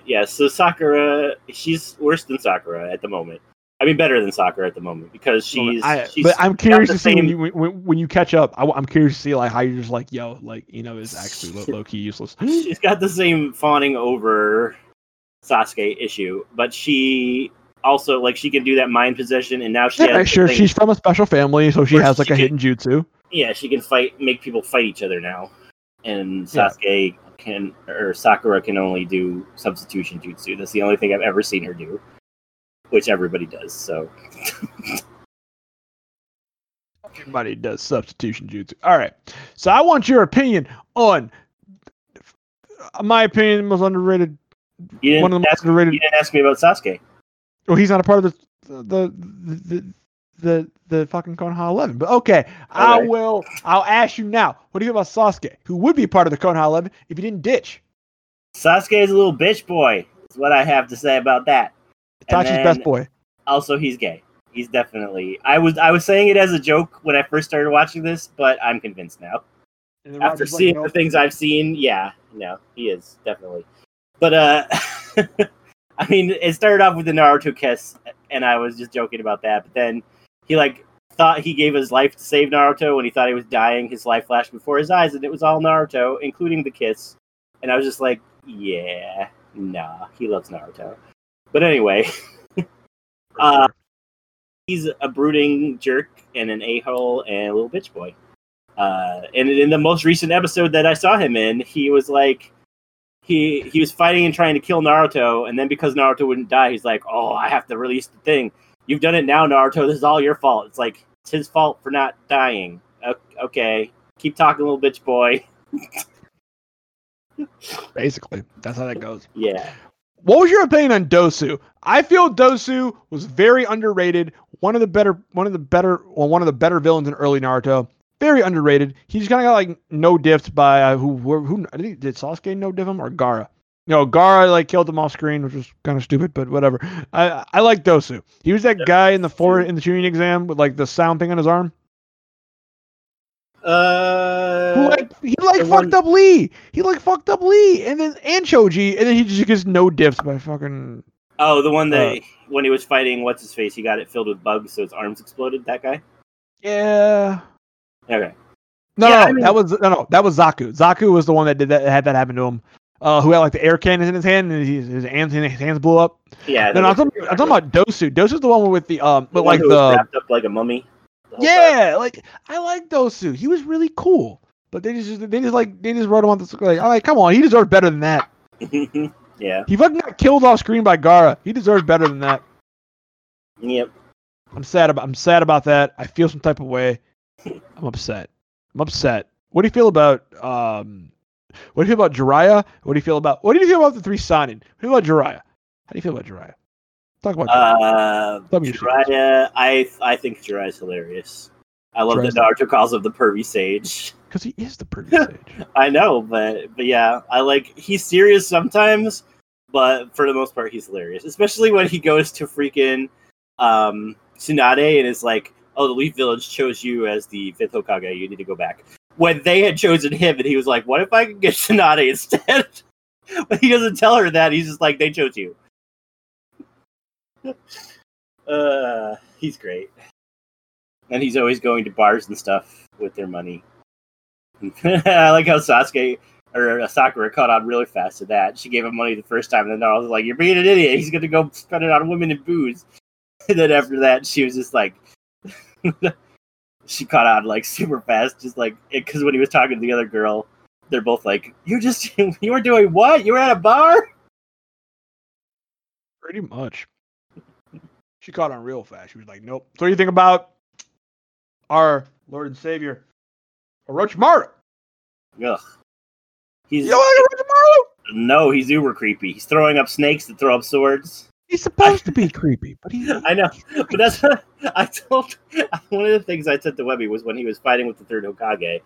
Yeah, so Sakura, she's worse than Sakura at the moment. I mean, better than Sakura at the moment because she's. I, she's but I'm curious to see when you when, when you catch up. I, am curious to see like how you're just like, yo, like you know, is actually low, low key useless. she's got the same fawning over Sasuke issue, but she also like she can do that mind possession, and now she Yeah, has sure. thing- She's from a special family, so she has like she a can- hidden jutsu. yeah, she can fight, make people fight each other now, and Yeah. Sasuke can or Sakura can only do substitution jutsu. That's the only thing I've ever seen her do, which everybody does. So Everybody does substitution jutsu. All right. So I want your opinion on, my opinion, the most underrated. You didn't One of the most ask, underrated. you didn't ask me about Sasuke. Well, he's not a part of the the the the, the, the fucking Konoha 11. But okay, I will. I'll ask you now. What do you think about Sasuke, who would be part of the Konoha 11 if he didn't ditch? Sasuke is a little bitch boy. Is what I have to say about that. And Itachi's then- best boy. Also, he's gay. He's definitely. I was I was saying it as a joke when I first started watching this, but I'm convinced now. After Roger's like, seeing no. the things I've seen, yeah, no, he is definitely. But uh, I mean, it started off with the Naruto kiss, and I was just joking about that. But then he like thought he gave his life to save Naruto when he thought he was dying. His life flashed before his eyes, and it was all Naruto, including the kiss. And I was just like, yeah, nah, he loves Naruto. But anyway, uh, he's a brooding jerk and an a-hole and a little bitch boy. Uh, and in the most recent episode that I saw him in, he was like, he he was fighting and trying to kill Naruto, and then because Naruto wouldn't die, he's like, "Oh, I have to release the thing. You've done it now, Naruto. This is all your fault." It's like it's his fault for not dying. Okay, keep talking, little bitch boy. Basically, that's how that goes. Yeah, What was your opinion on Dosu? I feel Dosu was very underrated. One of the better, one of the better, well, one of the better villains in early Naruto. Very underrated. He just kind of got like no diffed by uh, who, who, who I think did Sasuke no diff him or Gaara. No, Gaara like killed him off screen, which was kind of stupid, but whatever. I I like Dosu. He was that guy in the four in the Chunin exam with like the sound thing on his arm. uh, Who like he like fucked one- up Lee. He like fucked up Lee, and then and Choji, and then he just gets no diffs by fucking oh, the one that uh, when he was fighting what's his face, he got it filled with bugs, so his arms exploded. That guy. yeah. Okay. No, Yeah, no, I mean- that was no, no, that was Zaku. Zaku was the one that did that, had that happen to him. Uh, who had like the air cannons in his hand and his, his hands his hands blew up. Yeah. No, no, I'm talking, I'm talking about Dosu. Dosu's the one with the um, the with one like the wrapped up like a mummy. the whole yeah, like I like Dosu. He was really cool, but they just they just like they just wrote him on the like I'm come on, he deserved better than that. yeah. He fucking got killed off screen by Gaara. He deserves better than that. Yep. I'm sad about I'm sad about that. I feel some type of way. I'm upset. I'm upset. What do you feel about um what do you feel about Jiraiya? What do you feel about what do you feel about the three Sanin? What do you feel about Jiraiya? How do you feel about Jiraiya? Talk about Jiraiya. Uh, Tell me your feelings. Jiraiya, I I think Jiraiya's hilarious. I love that Naruto calls him the pervy sage. because he is the pervy sage. I know, but but yeah, I like he's serious sometimes, but for the most part, he's hilarious. Especially when he goes to freaking um, Tsunade and is like, "Oh, the Leaf Village chose you as the fifth Hokage. You need to go back." When they had chosen him, and he was like, "What if I could get Tsunade instead?" but he doesn't tell her that. He's just like, "They chose you." uh, he's great, and he's always going to bars and stuff with their money. I like how Sasuke or uh, Sakura caught on really fast to that. She gave him money the first time, and then I was like, "You're being an idiot. He's gonna go spend it on women and booze." And then after that, she was just like, she caught on like super fast, just like eh, because when he was talking to the other girl, they're both like, "You're just you were doing what? You were at a bar." Pretty much. She caught on real fast. She was like, "Nope." So what do you think about our Lord and Savior, Orochimaru? Ugh. He's You like Orochimaru? no, he's uber creepy. He's throwing up snakes that throw up swords. He's supposed to be creepy, but he. I know, but that's I told. One of the things I said to Webby was when he was fighting with the third Hokage,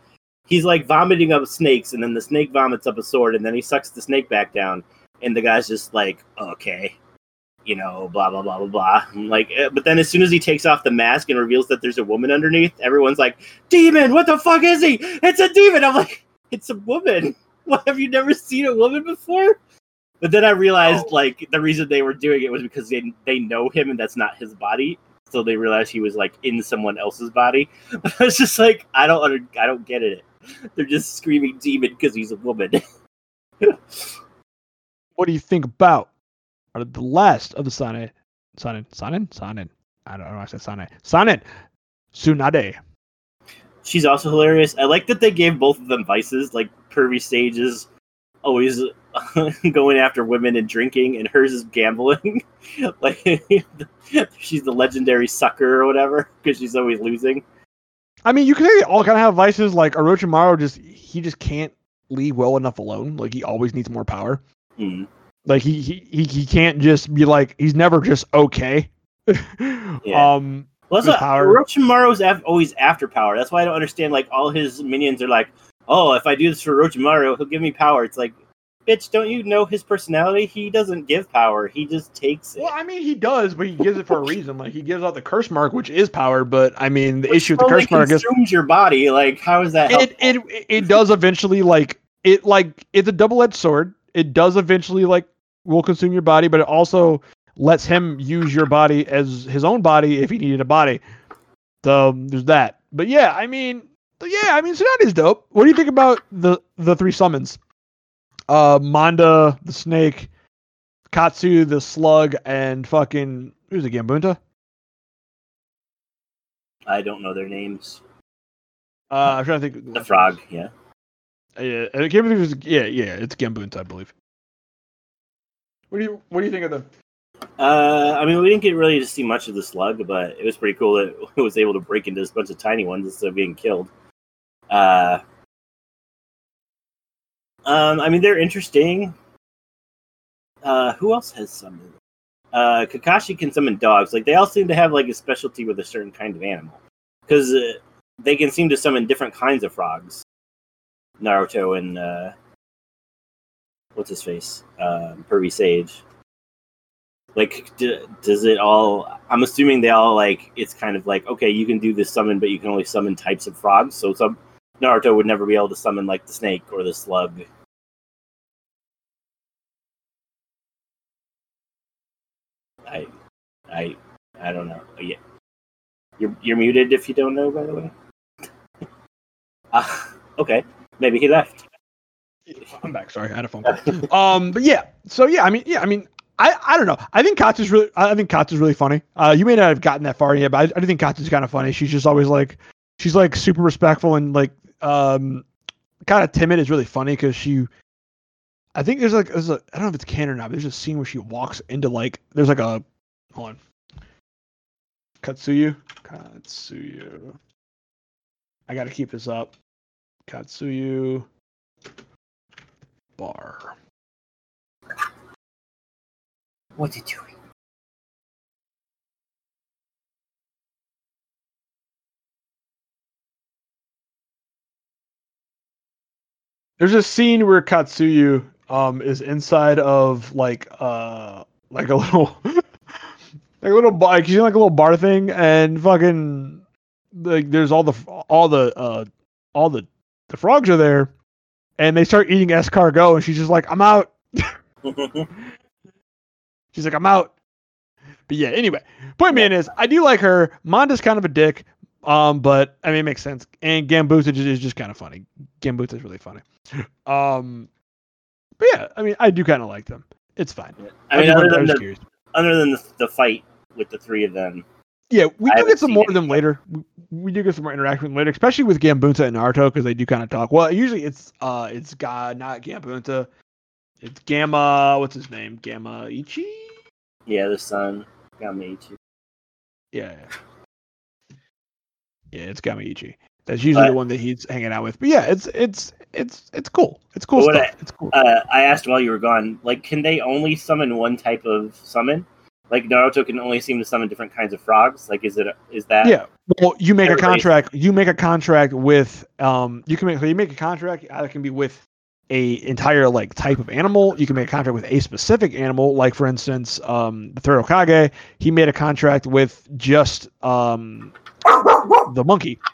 he's like vomiting up snakes, and then the snake vomits up a sword, and then he sucks the snake back down, and the guy's just like, okay, you know, blah blah blah blah blah. I'm like, eh, but then as soon as he takes off the mask and reveals that there's a woman underneath, everyone's like, demon, what the fuck is he? It's a demon. I'm like, it's a woman. What have you never seen a woman before? But then I realized Oh. like the reason they were doing it was because they they know him and that's not his body. So they realized he was like in someone else's body. But I was just like, I don't under, I don't get it. They're just screaming demon because he's a woman. What do you think about the last of the Sane, Sanin, Sanin, Sanin? I don't know. why I said Sane, Sanin, Tsunade. She's also hilarious. I like that they gave both of them vices. Like Pervy Sage is always going after women and drinking, and hers is gambling. like she's the legendary sucker or whatever because she's always losing. I mean, you can they all kind of have vices. Like Orochimaru, just he just can't leave well enough alone. Like he always needs more power. Hmm. Like he he he, he can't just be like he's never just okay. Yeah. Um. Well, With also, power. Orochimaru's af- always after power. That's why I don't understand. Like all his minions are like, "Oh, if I do this for Orochimaru, he'll give me power." It's like, bitch, don't you know his personality? He doesn't give power. He just takes it. Well, I mean, he does, but he gives it for a reason. Like he gives out the curse mark, which is power. But I mean, the Which issue with the curse mark is consumes your body. Like, how is that? it, helpful? it it does eventually like it like it's a double edged sword. It does eventually like will consume your body, but it also lets him use your body as his own body if he needed a body. So there's that. But yeah, I mean, yeah, I mean, Tsunade is dope. What do you think about the the three summons? Uh, Manda, the snake, Katsu, the slug, and fucking who's it? Gambunta. I don't know their names. Uh, I'm trying to think. The frog, yeah. Yeah, I can't believe it was, yeah, yeah, it's Gambunta, I believe. What do you What do you think of them? Uh, I mean, we didn't get really to see much of the slug, but it was pretty cool that it was able to break into a bunch of tiny ones instead of getting killed. Uh, um, I mean, they're interesting. Uh, who else has summoned? Uh, Kakashi can summon dogs. Like they all seem to have like a specialty with a certain kind of animal, because uh, they can seem to summon different kinds of frogs. Naruto and uh, what's his face, uh, Pervy Sage like d- does it all i'm assuming they all like it's kind of like okay you can do this summon but you can only summon types of frogs so some naruto would never be able to summon like the snake or the slug i i i don't know yeah you're, you're muted if you don't know by the way uh, okay maybe he left I'm back. Sorry, I had a phone call. um, but yeah, so yeah, I mean, yeah, I mean, I, I don't know. I think Katsu's really, I think Katsu's really funny. Uh, you may not have gotten that far yet, but I, I do think Katsu's kind of funny. She's just always like, she's like super respectful and like, um, kind of timid is really funny because she, I think there's like, there's a, I don't know if it's canon or not. But there's a scene where she walks into like, there's like a, hold on, Katsuyu, Katsuyu. I got to keep this up. Katsuyu bar. what's he doing There's a scene where Katsuyu um is inside of like uh like a little like a little bar like she's in like a little bar thing and fucking like there's all the all the uh all the the frogs are there and they start eating escargot and she's just like I'm out. She's like I'm out. But yeah, anyway, point being is I do like her. Manda's kind of a dick, um, but I mean it makes sense. And Gambusa is just kind of funny. Gambusa is really funny. Um, but yeah, I mean I do kind of like them. It's fine. i mean other than the, curious. Other than the, the fight with the three of them Yeah, we do get some more of them later. We, we do get some more interaction later, especially with Gambunta and Naruto because they do kind of talk. Well, usually it's uh it's God, not Gambunta. It's Gamma. What's his name? Gamakichi. yeah the son too Yeah. Yeah, yeah it's Gamakichi. That's usually But- the one that he's hanging out with. But yeah, it's it's it's it's cool. It's cool stuff. it's cool. uh, I asked while you were gone, like, can they only summon one type of summon? Like Naruto can only seem to summon different kinds of frogs. Like, is it is that? yeah. Well, you make a contract. You make a contract with um. You can make so you make a contract. Either can be with a entire like type of animal. You can make a contract with a specific animal. Like for instance, um, the third Hokage, he made a contract with just um the monkey.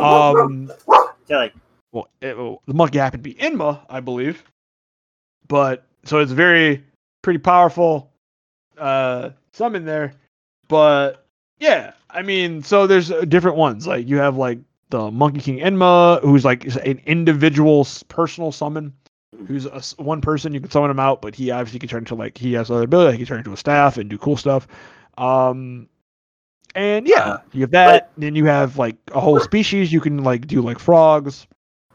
Um, Jelly. Well, it, well, the monkey happened to be Enma, I believe, but so it's very pretty powerful uh summon there. But yeah, I mean, so there's uh, different ones. Like you have like the Monkey King Enma, who's like an individual personal summon. Who's a one person you can summon him out, but he obviously can turn into like he has other ability. He can turn into a staff and do cool stuff. Um, and yeah, Uh, you have that. then you have like a whole species. You can like do like frogs.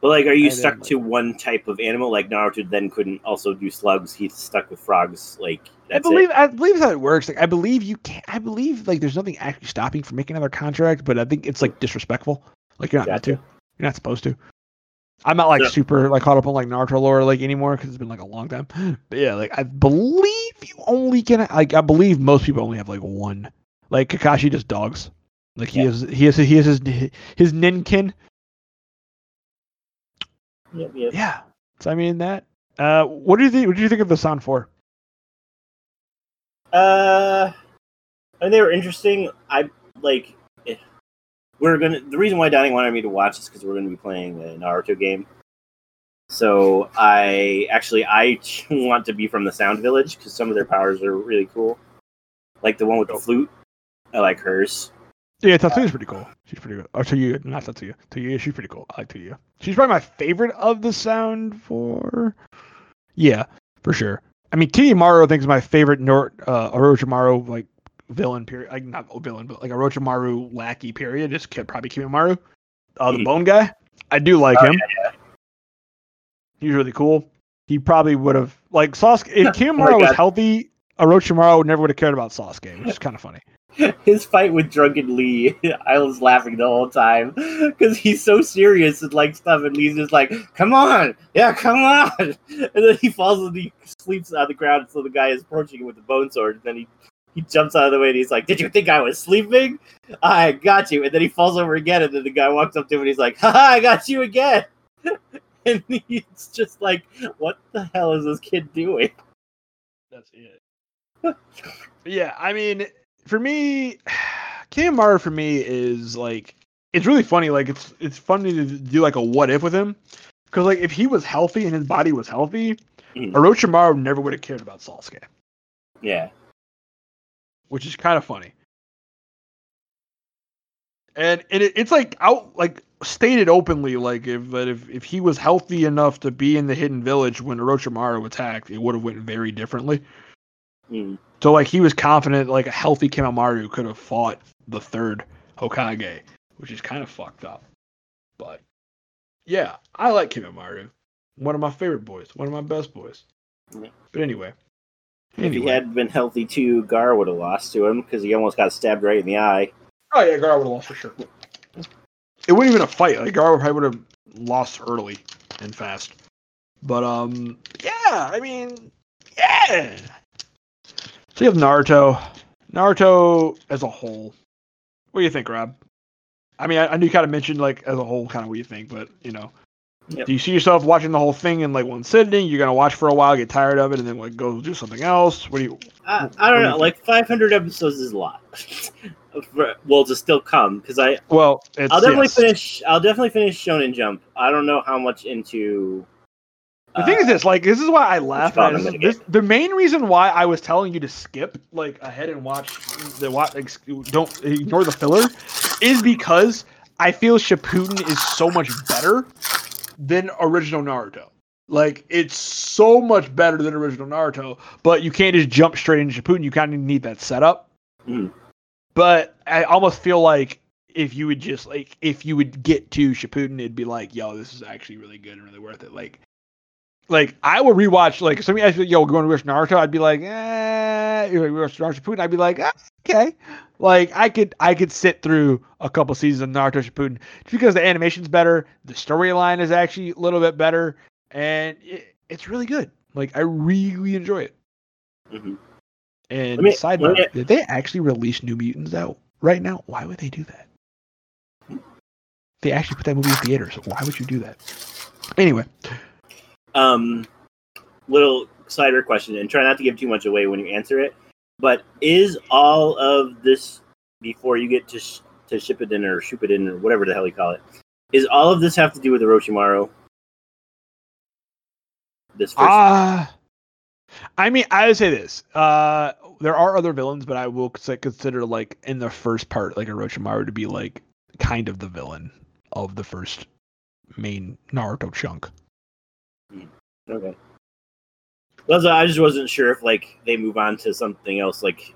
But like, are you stuck like- to one type of animal? Like Naruto then couldn't also do slugs. He's stuck with frogs. Like that's I believe it. I believe how it works. Like I believe you can I believe like there's nothing actually stopping from making another contract, but I think it's like disrespectful. Like you're not meant to. You're not supposed to. I'm not like super like caught up on like Naruto lore like anymore because it's been like a long time. But yeah, like I believe you only can like I believe most people only have like one. Like Kakashi just dogs. Like he Yeah. has he has he has his his ninken. Yep, yep. Yeah. So I mean that. Uh, what do you think? What do you think of the Sound Four? Uh, and they were interesting. I like. eh, We're gonna. The reason why Donnie wanted me to watch is because we're gonna be playing a Naruto game. So I actually I want to be from the Sound Village because some of their powers are really cool. Like the one with the flute. I like hers. Yeah, Tatsuya's pretty cool. She's pretty good. Or Tatsuya, not Tatsuya. Tatsuya, she's pretty cool. I like Tatsuya. She's probably my favorite of the Sound Four. Yeah, for sure. I mean, Kiyomaru I think is my favorite Nor- uh, Orochimaru like villain period. Like not villain, but like Orochimaru lackey period. Just ki- probably Kiyomaru, uh, the Mhm. bone guy. I do like Oh, him. He's really cool. He probably would have like Sasuke. If Kiyomaru was Oh God. healthy, Orochimaru never would have cared about Sasuke, which is kind of funny. His fight with Drunken Lee, I was laughing the whole time because he's so serious and like stuff, and Lee's just like, "Come on, yeah, come on," and then he falls and he sleeps on the ground, so the guy is approaching him with the bone sword, and then he he jumps out of the way and he's like, "Did you think I was sleeping? I got you," and then he falls over again, and then the guy walks up to him and he's like, "Haha, I got you again," and he's just like, "What the hell is this kid doing?" That's it. Yeah, I mean, for me, Kiyomaru for me is like it's really funny. Like it's it's funny to do like a what if with him, because like if he was healthy and his body was healthy, Mhm. Orochimaru never would have cared about Sasuke, Yeah, which is kind of funny. And and it, it's like out like stated openly, like if that if if he was healthy enough to be in the hidden village when Orochimaru attacked, it would have went very differently. Mm. So like he was confident like a healthy Kimimaro could have fought the third Hokage, which is kind of fucked up. But yeah, I like Kimimaro. One of my favorite boys, one of my best boys. Yeah. But anyway. if he had been healthy too, Gar would have lost to him because he almost got stabbed right in the eye. Oh yeah, Gar would have lost for sure. It wouldn't even a fight. Like Gar probably would have lost early and fast. But um, yeah. I mean, yeah. So you have Naruto. Naruto as a whole. What do you think, Rob? I mean, I, I know you kind of mentioned like as a whole, kind of what you think, but you know, Yep. do you see yourself watching the whole thing in like one sitting? You're gonna watch for a while, get tired of it, and then like go do something else. What do you? I, I do don't you know. think? Like 500 episodes is a lot. Well, to still come because I Well, it's, I'll definitely yes. finish. I'll definitely finish Shonen Jump. I don't know how much into. The thing is uh, this, like, this is why I laugh at this, this. The main reason why I was telling you to skip like ahead and watch the watch, like, don't ignore the filler, is because I feel Shippuden is so much better than original Naruto. Like, it's so much better than original Naruto, but you can't just jump straight into Shippuden. You kind of need that setup. Mhm. But I almost feel like if you would just like if you would get to Shippuden, it'd be like, yo, this is actually really good and really worth it. Like, like I would rewatch like if somebody asked me, yo, going to watch Naruto, I'd be like, eh. I watch Naruto Shippuden, I'd be like, ah, okay. Like I could I could sit through a couple seasons of Naruto Shippuden just because the animation's better, the storyline is actually a little bit better, and it, it's really good. Like I really enjoy it. Mhm. And me- side note, me- did they actually release New Mutants out right now? Why would they do that? They actually put that movie in theaters. Why would you do that? Anyway, Um, little cider question, and try not to give too much away when you answer it. But is all of this before you get to sh- to in or shoot it in or whatever the hell you call it? Is all of this have to do with Orochimaru? This first, ah, I mean, I would say this. Uh, there are other villains, but I will consider like in the first part, like Orochimaru to be like kind of the villain of the first main Naruto chunk. Okay. That's, I just wasn't sure if like they move on to something else. Like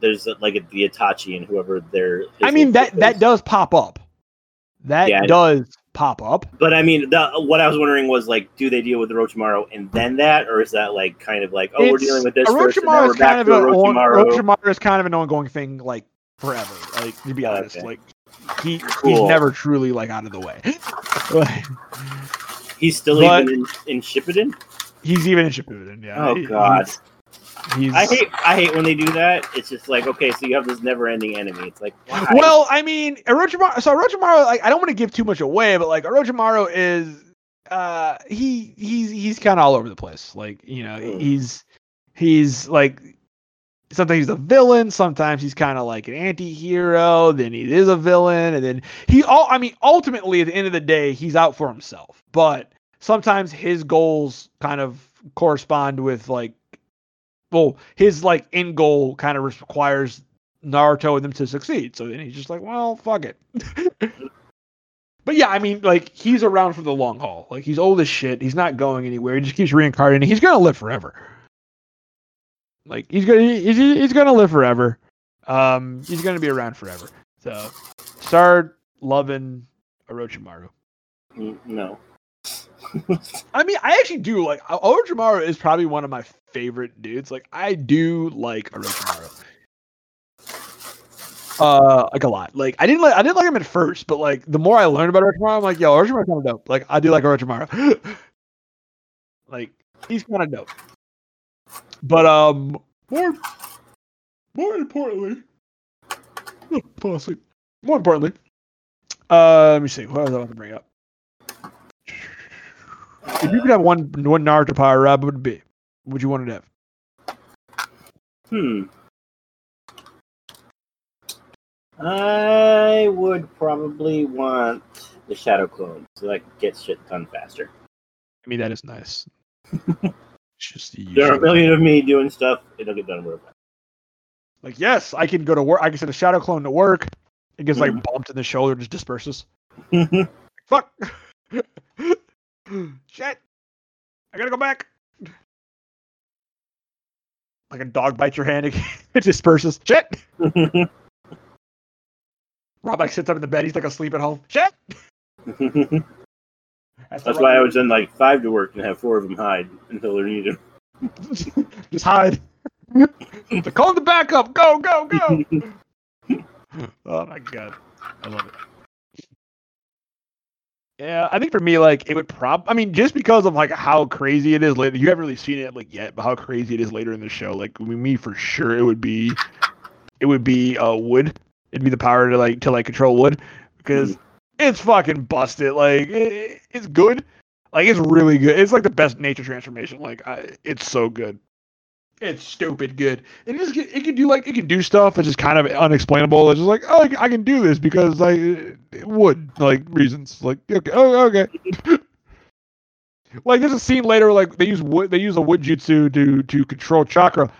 there's like the Itachi and whoever they're. I mean that that does pop up. That Yeah. does pop up. But I mean, the, what I was wondering was like, do they deal with Orochimaru and then that, or is that like kind of like, oh, we're dealing with this first, and now Orochimaru we're is back kind of to an on- Orochimaru? Orochimaru is kind of an ongoing thing, like forever. Like to be honest, Okay. like he he's never truly like out of the way. He's still But- even in, in Shippuden. he's even in Shippuden. Yeah. Oh God, He's, I hate I hate when they do that. It's just like, okay, so you have this never-ending enemy. It's like, why? Well, I mean, Orochimaru. So Orochimaru, like, I don't want to give too much away, but like Orochimaru is, uh, he he's he's kind of all over the place. Like, you know, Hmm. he's he's like. Sometimes he's a villain. Sometimes he's kind of like an anti-hero. Then he is a villain, and then he all. I mean, ultimately, at the end of the day, he's out for himself. But sometimes his goals kind of correspond with like, well, his like end goal kind of requires Naruto and them to succeed. So then he's just like, well, fuck it. but yeah, I mean, like he's around for the long haul. Like he's old as shit. He's not going anywhere. He just keeps reincarnating. He's gonna live forever. Like he's gonna he's, he's gonna live forever. Um, he's gonna be around forever. So start loving Orochimaru. No. I mean, I actually do like Orochimaru is probably one of my favorite dudes. Like I do like Orochimaru. Uh, like a lot. Like I didn't like I didn't like him at first, but like the more I learned about Orochimaru, I'm like, yo, Orochimaru's kind of dope. Like I do like Orochimaru. like he's kind of dope. But um, more more importantly, fall asleep. More importantly, uh, let me see. What was I about to bring up? If you could have one one Naruto power up, what would it be? Would you want it to have? Hmm. I would probably want the shadow clone so I could get shit done faster. I mean, that is nice. it's just the There are a million of me doing stuff. It'll get done real fast. Like, yes, I can go to work. I can send a shadow clone to work. It gets like Mhm. bumped in the shoulder, just disperses. Fuck. Shit. I gotta go back. Like a dog bites your hand, it disperses. Shit. Rob like sits up in the bed. He's like asleep at home. Shit. Has to That's why I to- would send like five to work and have four of them hide until they're needed. Just hide. to call the backup. Go, go, go. oh my god. I love it. Yeah, I think for me, like it would prob. I mean, just because of like how crazy it is later. You haven't really seen it like yet, but how crazy it is later in the show. Like me, for sure, it would be, it would be uh wood. It'd be the power to like to like control wood because it's fucking busted. Like it, it's good. Like it's really good. It's like the best nature transformation. Like I, it's so good. It's stupid good. It just it can do like it can do stuff that's just kind of unexplainable. It's just like oh I can- I can do this because like it would like reasons like okay oh okay. like there's a scene later like they use wood they use a wood jutsu to to control chakra.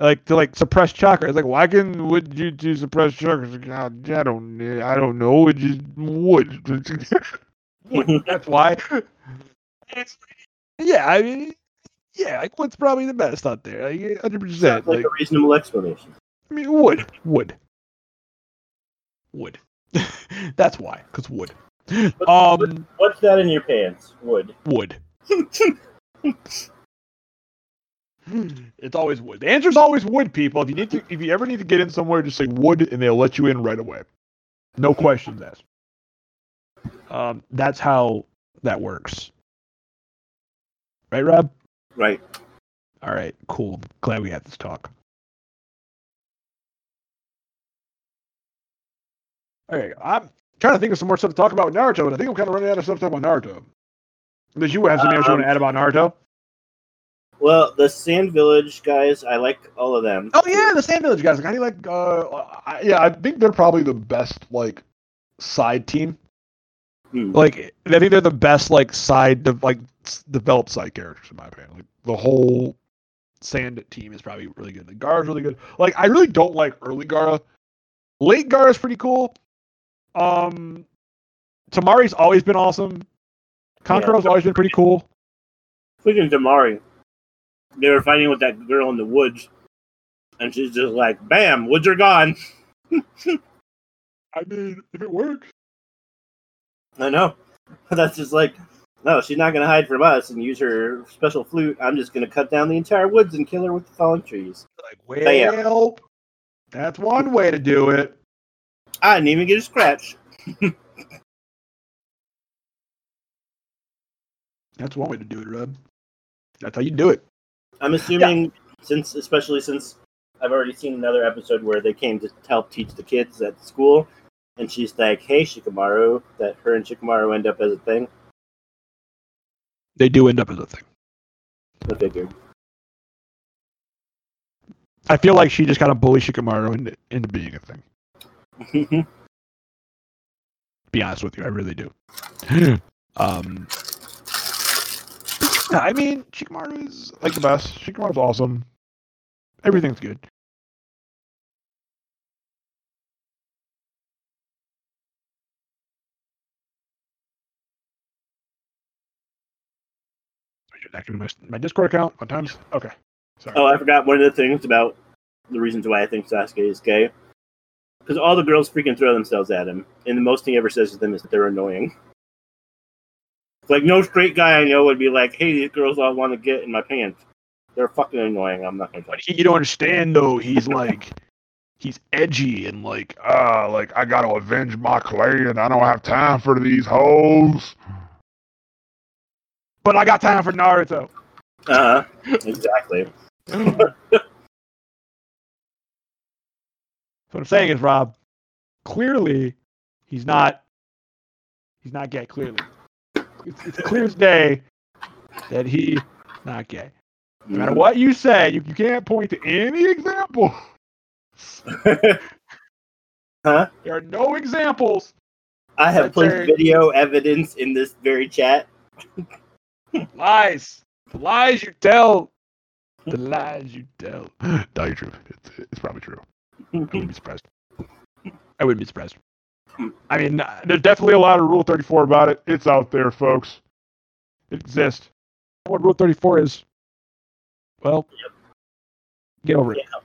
Like to like suppress chakra. It's like why can would you do suppress chakra? Like, "God, I don't I don't know. It just wood. wood. That's why. Yeah, I mean, yeah, like wood's probably the best out there. Like, hundred percent. like Like, a reasonable explanation. I mean, wood, wood, wood. That's why, cause wood. Um, What's that in your pants? Wood. wood. It's always wood. The answer is always wood, people. If you need to, if you ever need to get in somewhere, just say wood, and they'll let you in right away. No questions asked. Um, that's how that works. Right, Rob? Right. All right, cool. Glad we had this talk. Okay, I'm trying to think of some more stuff to talk about with Naruto, but I think I'm kind of running out of stuff to talk about Naruto. Did you have something else you want to Um, add about Naruto? Well, the Sand Village guys, I like all of them. Oh yeah, the Sand Village guys. Like, how do you like? Uh, I, yeah, I think they're probably the best like side team. Hmm. Like, I think they're the best like side de- like developed side characters in my opinion. Like the whole Sand team is probably really good. The Gaara's really good. Like I really don't like early Gaara. Late Gaara is pretty cool. Um, Temari's always been awesome. Kankuro's always been pretty cool. Speaking of Temari, they were fighting with that girl in the woods, and she's just like, "Bam, woods are gone." I mean, if it works. I know. That's just like, no, she's not going to hide from us and use her special flute. I'm just going to cut down the entire woods and kill her with the fallen trees. Like, well, that's one way to do it. I didn't even get a scratch. that's one way to do it, Rub. That's how you do it. I'm assuming, yeah. since especially since I've already seen another episode where they came to help teach the kids at school, and she's like, "Hey, Shikamaru," that her and Shikamaru end up as a thing. They do end up as a thing. I figured. I feel like she just kind of bullied Shikamaru into, into being a thing. be honest with you, I really do. um, I mean, Shikamaru is like the best. Shikamaru's awesome. Everything's good. activate my, my Discord account one times. Okay. Sorry. Oh, I forgot one of the things about the reasons why I think Sasuke is gay. Because all the girls freaking throw themselves at him, and the most thing he ever says to them is that they're annoying. Like no straight guy I know would be like, "Hey, these girls all want to get in my pants. They're fucking annoying. I'm not gonna." But you don't understand though. He's like, he's edgy and like, ah, uh, like I gotta avenge my clan. I don't have time for these hoes but I got time for Naruto. Uh huh. Exactly. what I'm saying is, Rob, clearly he's not he's not gay. Clearly, it's, it's clear as day that he's not gay. No matter what you say, you, you can't point to any example. huh? There are no examples. I have placed video evidence in this very chat. lies. The lies you tell. The lies you tell. No, you're true. It's, it's probably true. I wouldn't be surprised. I wouldn't be surprised. I mean, there's definitely a lot of Rule 34 about it. It's out there, folks. It exists. What Rule 34 is, well, yep. get over it. Yeah.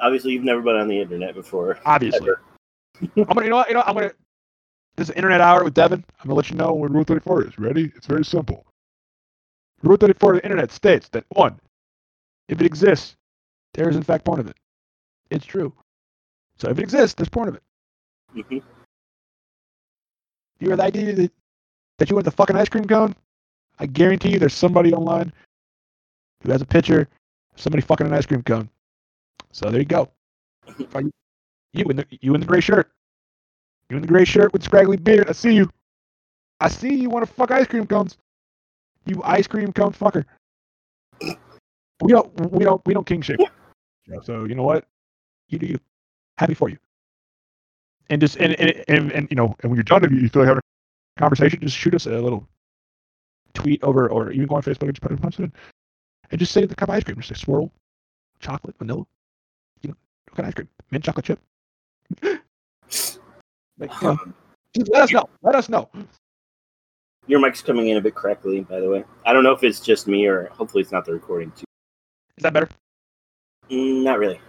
Obviously, you've never been on the internet before. Obviously. I'm gonna, you know, what, you know, I'm gonna. This is Internet Hour with Devin. I'm gonna let you know what Rule 34 is. Ready? It's very simple. Rule 34 of the internet states that one, if it exists, there is in fact porn of it. It's true. So if it exists, there's porn of it. Mm-hmm. You hear the idea that, that you want the fucking ice cream cone? I guarantee you there's somebody online who has a picture of somebody fucking an ice cream cone. So there you go. you, in the you in the gray shirt. You in the gray shirt with scraggly beard. I see you. I see you want to fuck ice cream cones. You ice cream cone fucker. We don't we don't we don't king shame. So you know what? You do you. Happy for you. And just and and, and, and you know, and when you're done, if you feel like having a conversation, just shoot us a little tweet over or even go on Facebook and just put it on and just say the cup of ice cream. Just say swirl, chocolate, vanilla. You know, what kind of ice cream? Mint chocolate chip. like, you know, just let us know. Let us know. Your mic's coming in a bit correctly, by the way. I don't know if it's just me or hopefully it's not the recording too. Is that better? Mm, not really.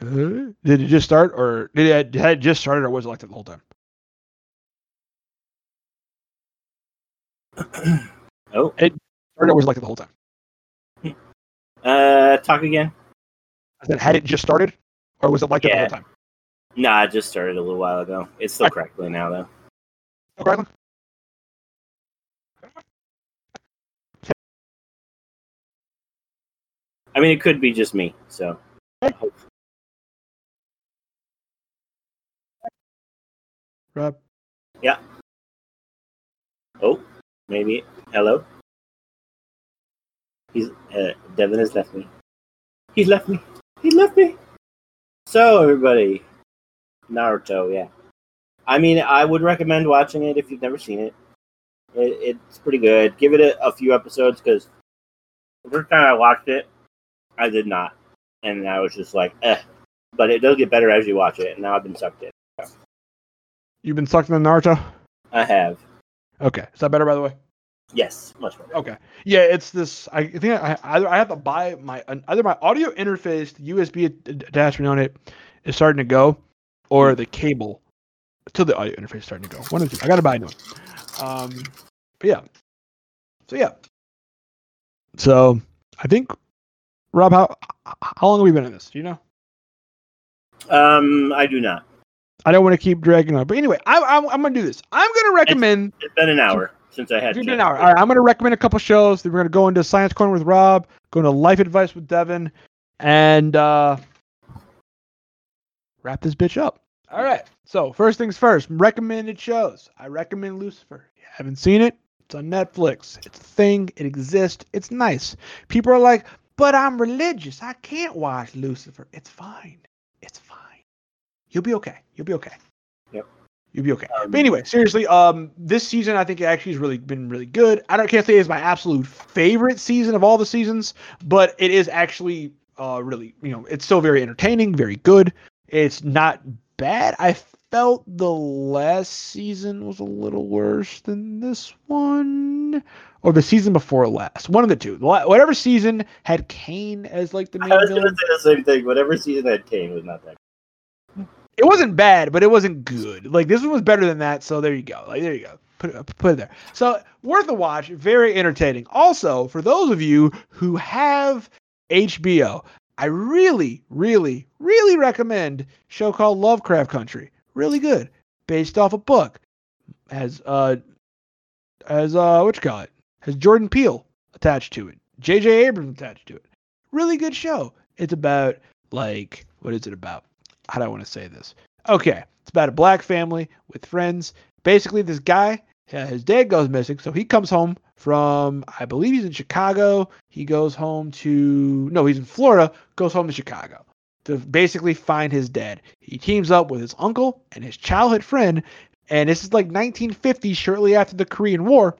Did it just start, or did it had it just started, or was it like that the whole time? oh, it started, or was it like that the whole time? Uh, talk again. I said, had it just started, or was it like yeah. that the whole time? Nah, it just started a little while ago. It's still crackling now, though. Still crackling. I mean, it could be just me. So. Rob. Yeah. Oh, maybe. Hello. He's uh, Devin has left me. He's left me. He left me. So everybody, Naruto, yeah. I mean, I would recommend watching it if you've never seen it. it it's pretty good. Give it a, a few episodes because the first time I watched it, I did not, and I was just like, eh. But it does get better as you watch it, and now I've been sucked in. You've been sucked in the Naruto. I have. Okay, is that better by the way? Yes, much better. Okay. Yeah, it's this. I think I either I have to buy my either my audio interface, the USB attachment on it is starting to go, or the cable to the audio interface is starting to go. One of two. I got to buy a new one. Um, but yeah. So yeah. So I think Rob, how how long have we been in this? Do you know? Um, I do not. I don't want to keep dragging on, but anyway, I, I, I'm gonna do this. I'm gonna recommend. It's been an hour since I had. It's been an hour. All right, I'm gonna recommend a couple shows. We're gonna go into Science Corner with Rob, go into Life Advice with Devin, and uh, wrap this bitch up. All right. So first things first, recommended shows. I recommend Lucifer. You haven't seen it? It's on Netflix. It's a thing. It exists. It's nice. People are like, but I'm religious. I can't watch Lucifer. It's fine. It's fine. You'll be okay. You'll be okay. Yep. You'll be okay. Um, but anyway, seriously, um, this season I think it actually has really been really good. I don't can't say it's my absolute favorite season of all the seasons, but it is actually uh really, you know, it's still very entertaining, very good. It's not bad. I felt the last season was a little worse than this one, or the season before last. One of the two. Whatever season had Cain as like the main. I was going to say the same thing. Whatever season had Cain was not that. It wasn't bad, but it wasn't good. Like this one was better than that. So there you go. Like there you go. Put it, put it there. So worth a watch. Very entertaining. Also, for those of you who have HBO, I really, really, really recommend show called Lovecraft Country. Really good, based off a book. Has uh, has uh, what you call it? Has Jordan Peele attached to it? J.J. Abrams attached to it. Really good show. It's about like what is it about? How do I want to say this? Okay, it's about a black family with friends. Basically, this guy, uh, his dad goes missing, so he comes home from I believe he's in Chicago. He goes home to no, he's in Florida, goes home to Chicago to basically find his dad. He teams up with his uncle and his childhood friend, and this is like 1950, shortly after the Korean War.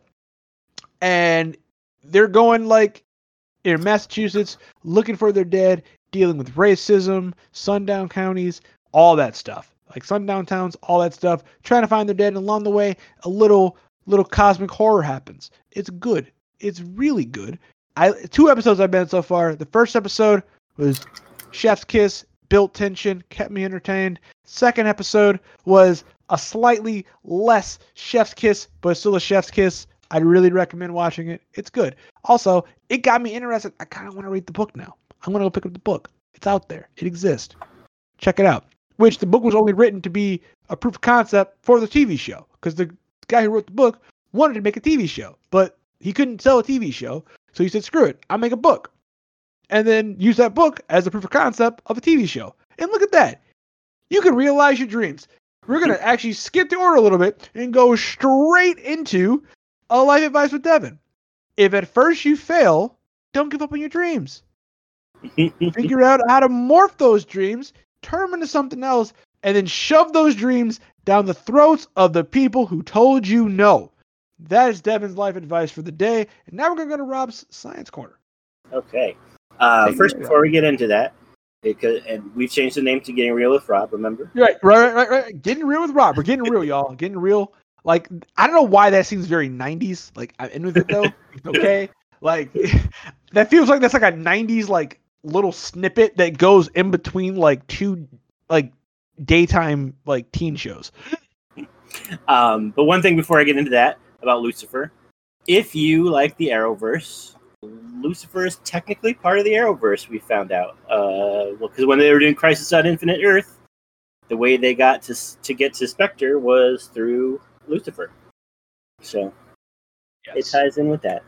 And they're going like in Massachusetts looking for their dad, dealing with racism, sundown counties, all that stuff. Like sundown towns, all that stuff, trying to find their dead, and along the way, a little little cosmic horror happens. It's good. It's really good. I two episodes I've been so far. The first episode was Chef's Kiss, built tension, kept me entertained. Second episode was a slightly less Chef's Kiss, but still a Chef's Kiss. I'd really recommend watching it. It's good. Also, it got me interested. I kind of want to read the book now. I'm going to go pick up the book. It's out there. It exists. Check it out. Which the book was only written to be a proof of concept for the TV show because the guy who wrote the book wanted to make a TV show, but he couldn't sell a TV show. So he said, screw it, I'll make a book. And then use that book as a proof of concept of a TV show. And look at that. You can realize your dreams. We're going to actually skip the order a little bit and go straight into a life advice with Devin. If at first you fail, don't give up on your dreams. Figure out how to morph those dreams, turn them into something else, and then shove those dreams down the throats of the people who told you no. That is Devin's life advice for the day. And now we're going to go to Rob's science corner. Okay. Uh, first, before we get into that, because and we've changed the name to Getting Real with Rob. Remember? Right, right, right, right. Getting real with Rob. We're getting real, y'all. Getting real. Like I don't know why that seems very '90s. Like I'm in with it though. okay. Like that feels like that's like a '90s like little snippet that goes in between like two like daytime like teen shows. Um, but one thing before I get into that about Lucifer, if you like the Arrowverse, Lucifer is technically part of the Arrowverse. We found out, uh, well, because when they were doing Crisis on Infinite Earth, the way they got to to get to Spectre was through Lucifer. So yes. it ties in with that.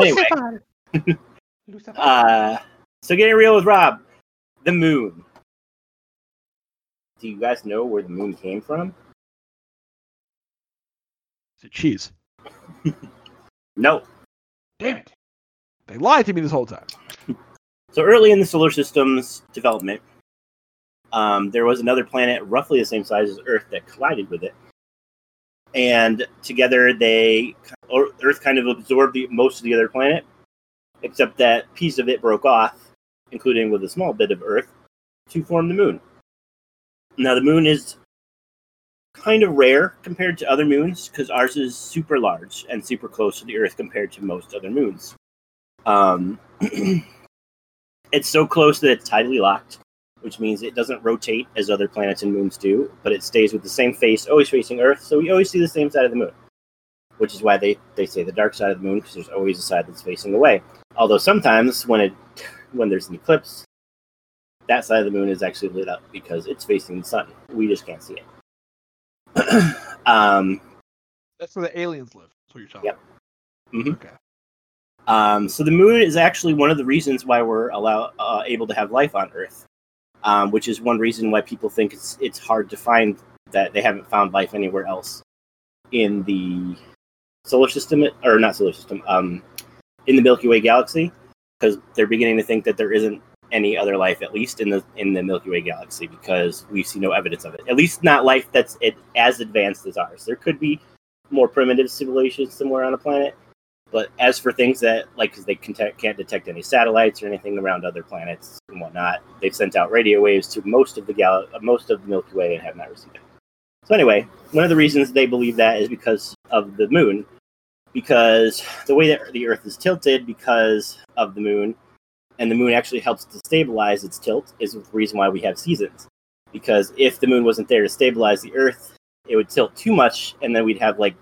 Lucifer. Anyway, Lucifer. Uh, so getting real with Rob, the moon. Do you guys know where the moon came from? Is it cheese? no. Damn it. They lied to me this whole time. so early in the solar system's development, um, there was another planet roughly the same size as Earth that collided with it, and together they Earth kind of absorbed the, most of the other planet, except that piece of it broke off, including with a small bit of Earth, to form the Moon. Now the Moon is kind of rare compared to other moons because ours is super large and super close to the Earth compared to most other moons. Um, it's so close that it's tidally locked, which means it doesn't rotate as other planets and moons do, but it stays with the same face, always facing Earth. So we always see the same side of the moon, which is why they, they say the dark side of the moon because there's always a side that's facing away. Although sometimes when it when there's an eclipse, that side of the moon is actually lit up because it's facing the sun. We just can't see it. um, That's where the aliens live. That's what you're talking Yep. Mhm. Okay. Um, so the moon is actually one of the reasons why we're allow, uh, able to have life on Earth, um, which is one reason why people think it's it's hard to find that they haven't found life anywhere else in the solar system or not solar system, um, in the Milky Way galaxy, because they're beginning to think that there isn't any other life, at least in the in the Milky Way galaxy, because we see no evidence of it. At least not life that's it, as advanced as ours. There could be more primitive civilizations somewhere on a planet, but as for things that, like, because they can te- can't detect any satellites or anything around other planets and whatnot, they've sent out radio waves to most of the gal- most of the Milky Way and have not received it. So anyway, one of the reasons they believe that is because of the moon, because the way that the Earth is tilted because of the moon, and the moon actually helps to stabilize its tilt, is the reason why we have seasons. Because if the moon wasn't there to stabilize the Earth, it would tilt too much, and then we'd have like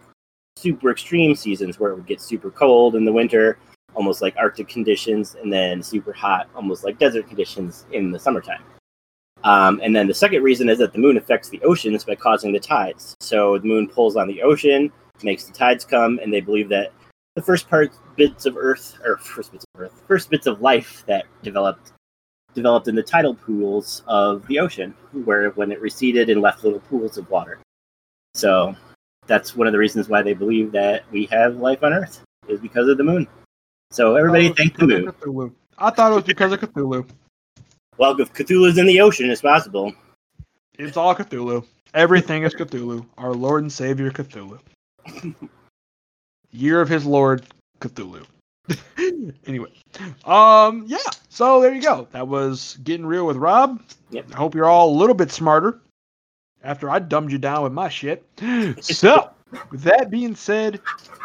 super extreme seasons where it would get super cold in the winter, almost like Arctic conditions, and then super hot, almost like desert conditions in the summertime. Um, and then the second reason is that the moon affects the oceans by causing the tides. So the moon pulls on the ocean, makes the tides come, and they believe that the first part bits of Earth, or first bits of Earth, first bits of life that developed developed in the tidal pools of the ocean, where when it receded and left little pools of water. So that's one of the reasons why they believe that we have life on Earth is because of the moon. So everybody Oh, thank the moon. Cthulhu. I thought it was because of Cthulhu. Well, if Cthulhu's in the ocean, it's possible. It's all Cthulhu. Everything is Cthulhu. Our Lord and Savior Cthulhu. Year of his Lord Cthulhu. anyway, um, yeah. So there you go. That was getting real with Rob. Yep. I hope you're all a little bit smarter after I dumbed you down with my shit. So, with that being said,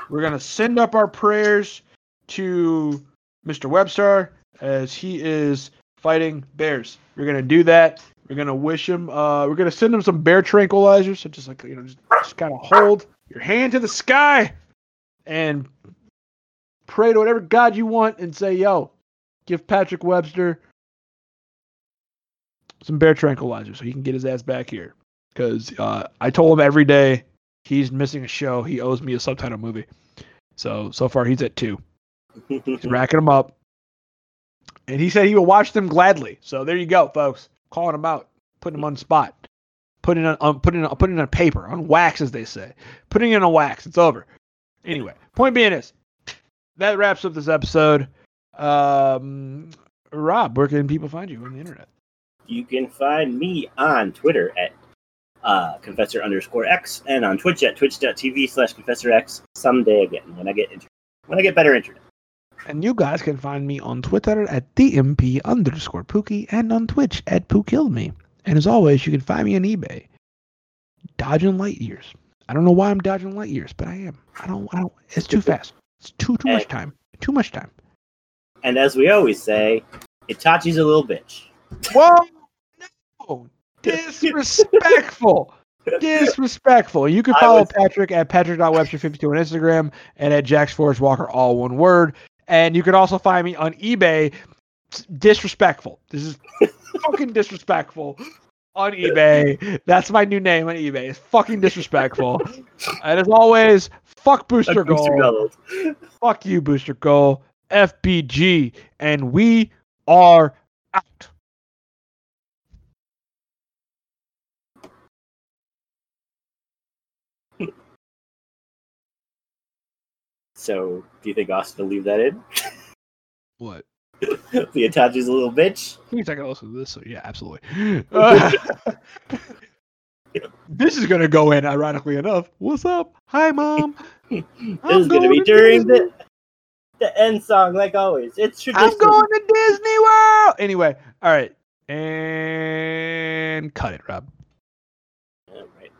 we're gonna send up our prayers to Mr. Webster as he is fighting bears. We're gonna do that. We're gonna wish him. Uh, we're gonna send him some bear tranquilizers. So just like you know, just, just kind of hold your hand to the sky and pray to whatever God you want and say, "Yo, give Patrick Webster some bear tranquilizer so he can get his ass back here." Because uh, I told him every day he's missing a show. He owes me a subtitle movie. So so far he's at two. He's racking them up. And he said he will watch them gladly. So there you go, folks. Calling him out, putting him on the spot, putting it on, putting it, putting it on paper, on wax, as they say, putting it on wax. It's over. Anyway, point being is that wraps up this episode. Um, Rob, where can people find you on the internet? you can find me on Twitter at uh, confessor underscore x and on Twitch at twitch.tv slash confessor x someday again when I get inter- when I get better internet. And you guys can find me on Twitter at DMP underscore Pookie and on Twitch at PooKillMe. And as always, you can find me on eBay. Dodging light years. I don't know why I'm dodging light years, but I am. I don't I don't it's too fast. It's too too much time. Too much time. And as we always say, Itachi's a little bitch. Whoa no disrespectful. Disrespectful. You can follow was- Patrick at Patrick.Webster52 on Instagram and at Jax Forest Walker, all one word. And you can also find me on eBay. Disrespectful. This is fucking disrespectful on eBay. That's my new name on eBay. It's fucking disrespectful. and as always, fuck Booster Booster Gold. Gold. Fuck you, Booster Gold. FBG. And we are out. So, do you think Austin will leave that in? What? the Itachi's a little bitch. He's not gonna listen to this, so yeah, absolutely. Uh, this is gonna go in, ironically enough. What's up? Hi, mom. This I'm is gonna be to during Disney. the the end song, like always. It's tradition. I'm going to Disney World. Anyway, all right, and cut it, Rob. All right.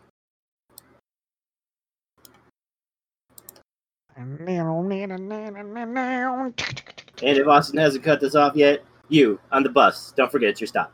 And if Austin hasn't cut this off yet, you on the bus, don't forget your stop.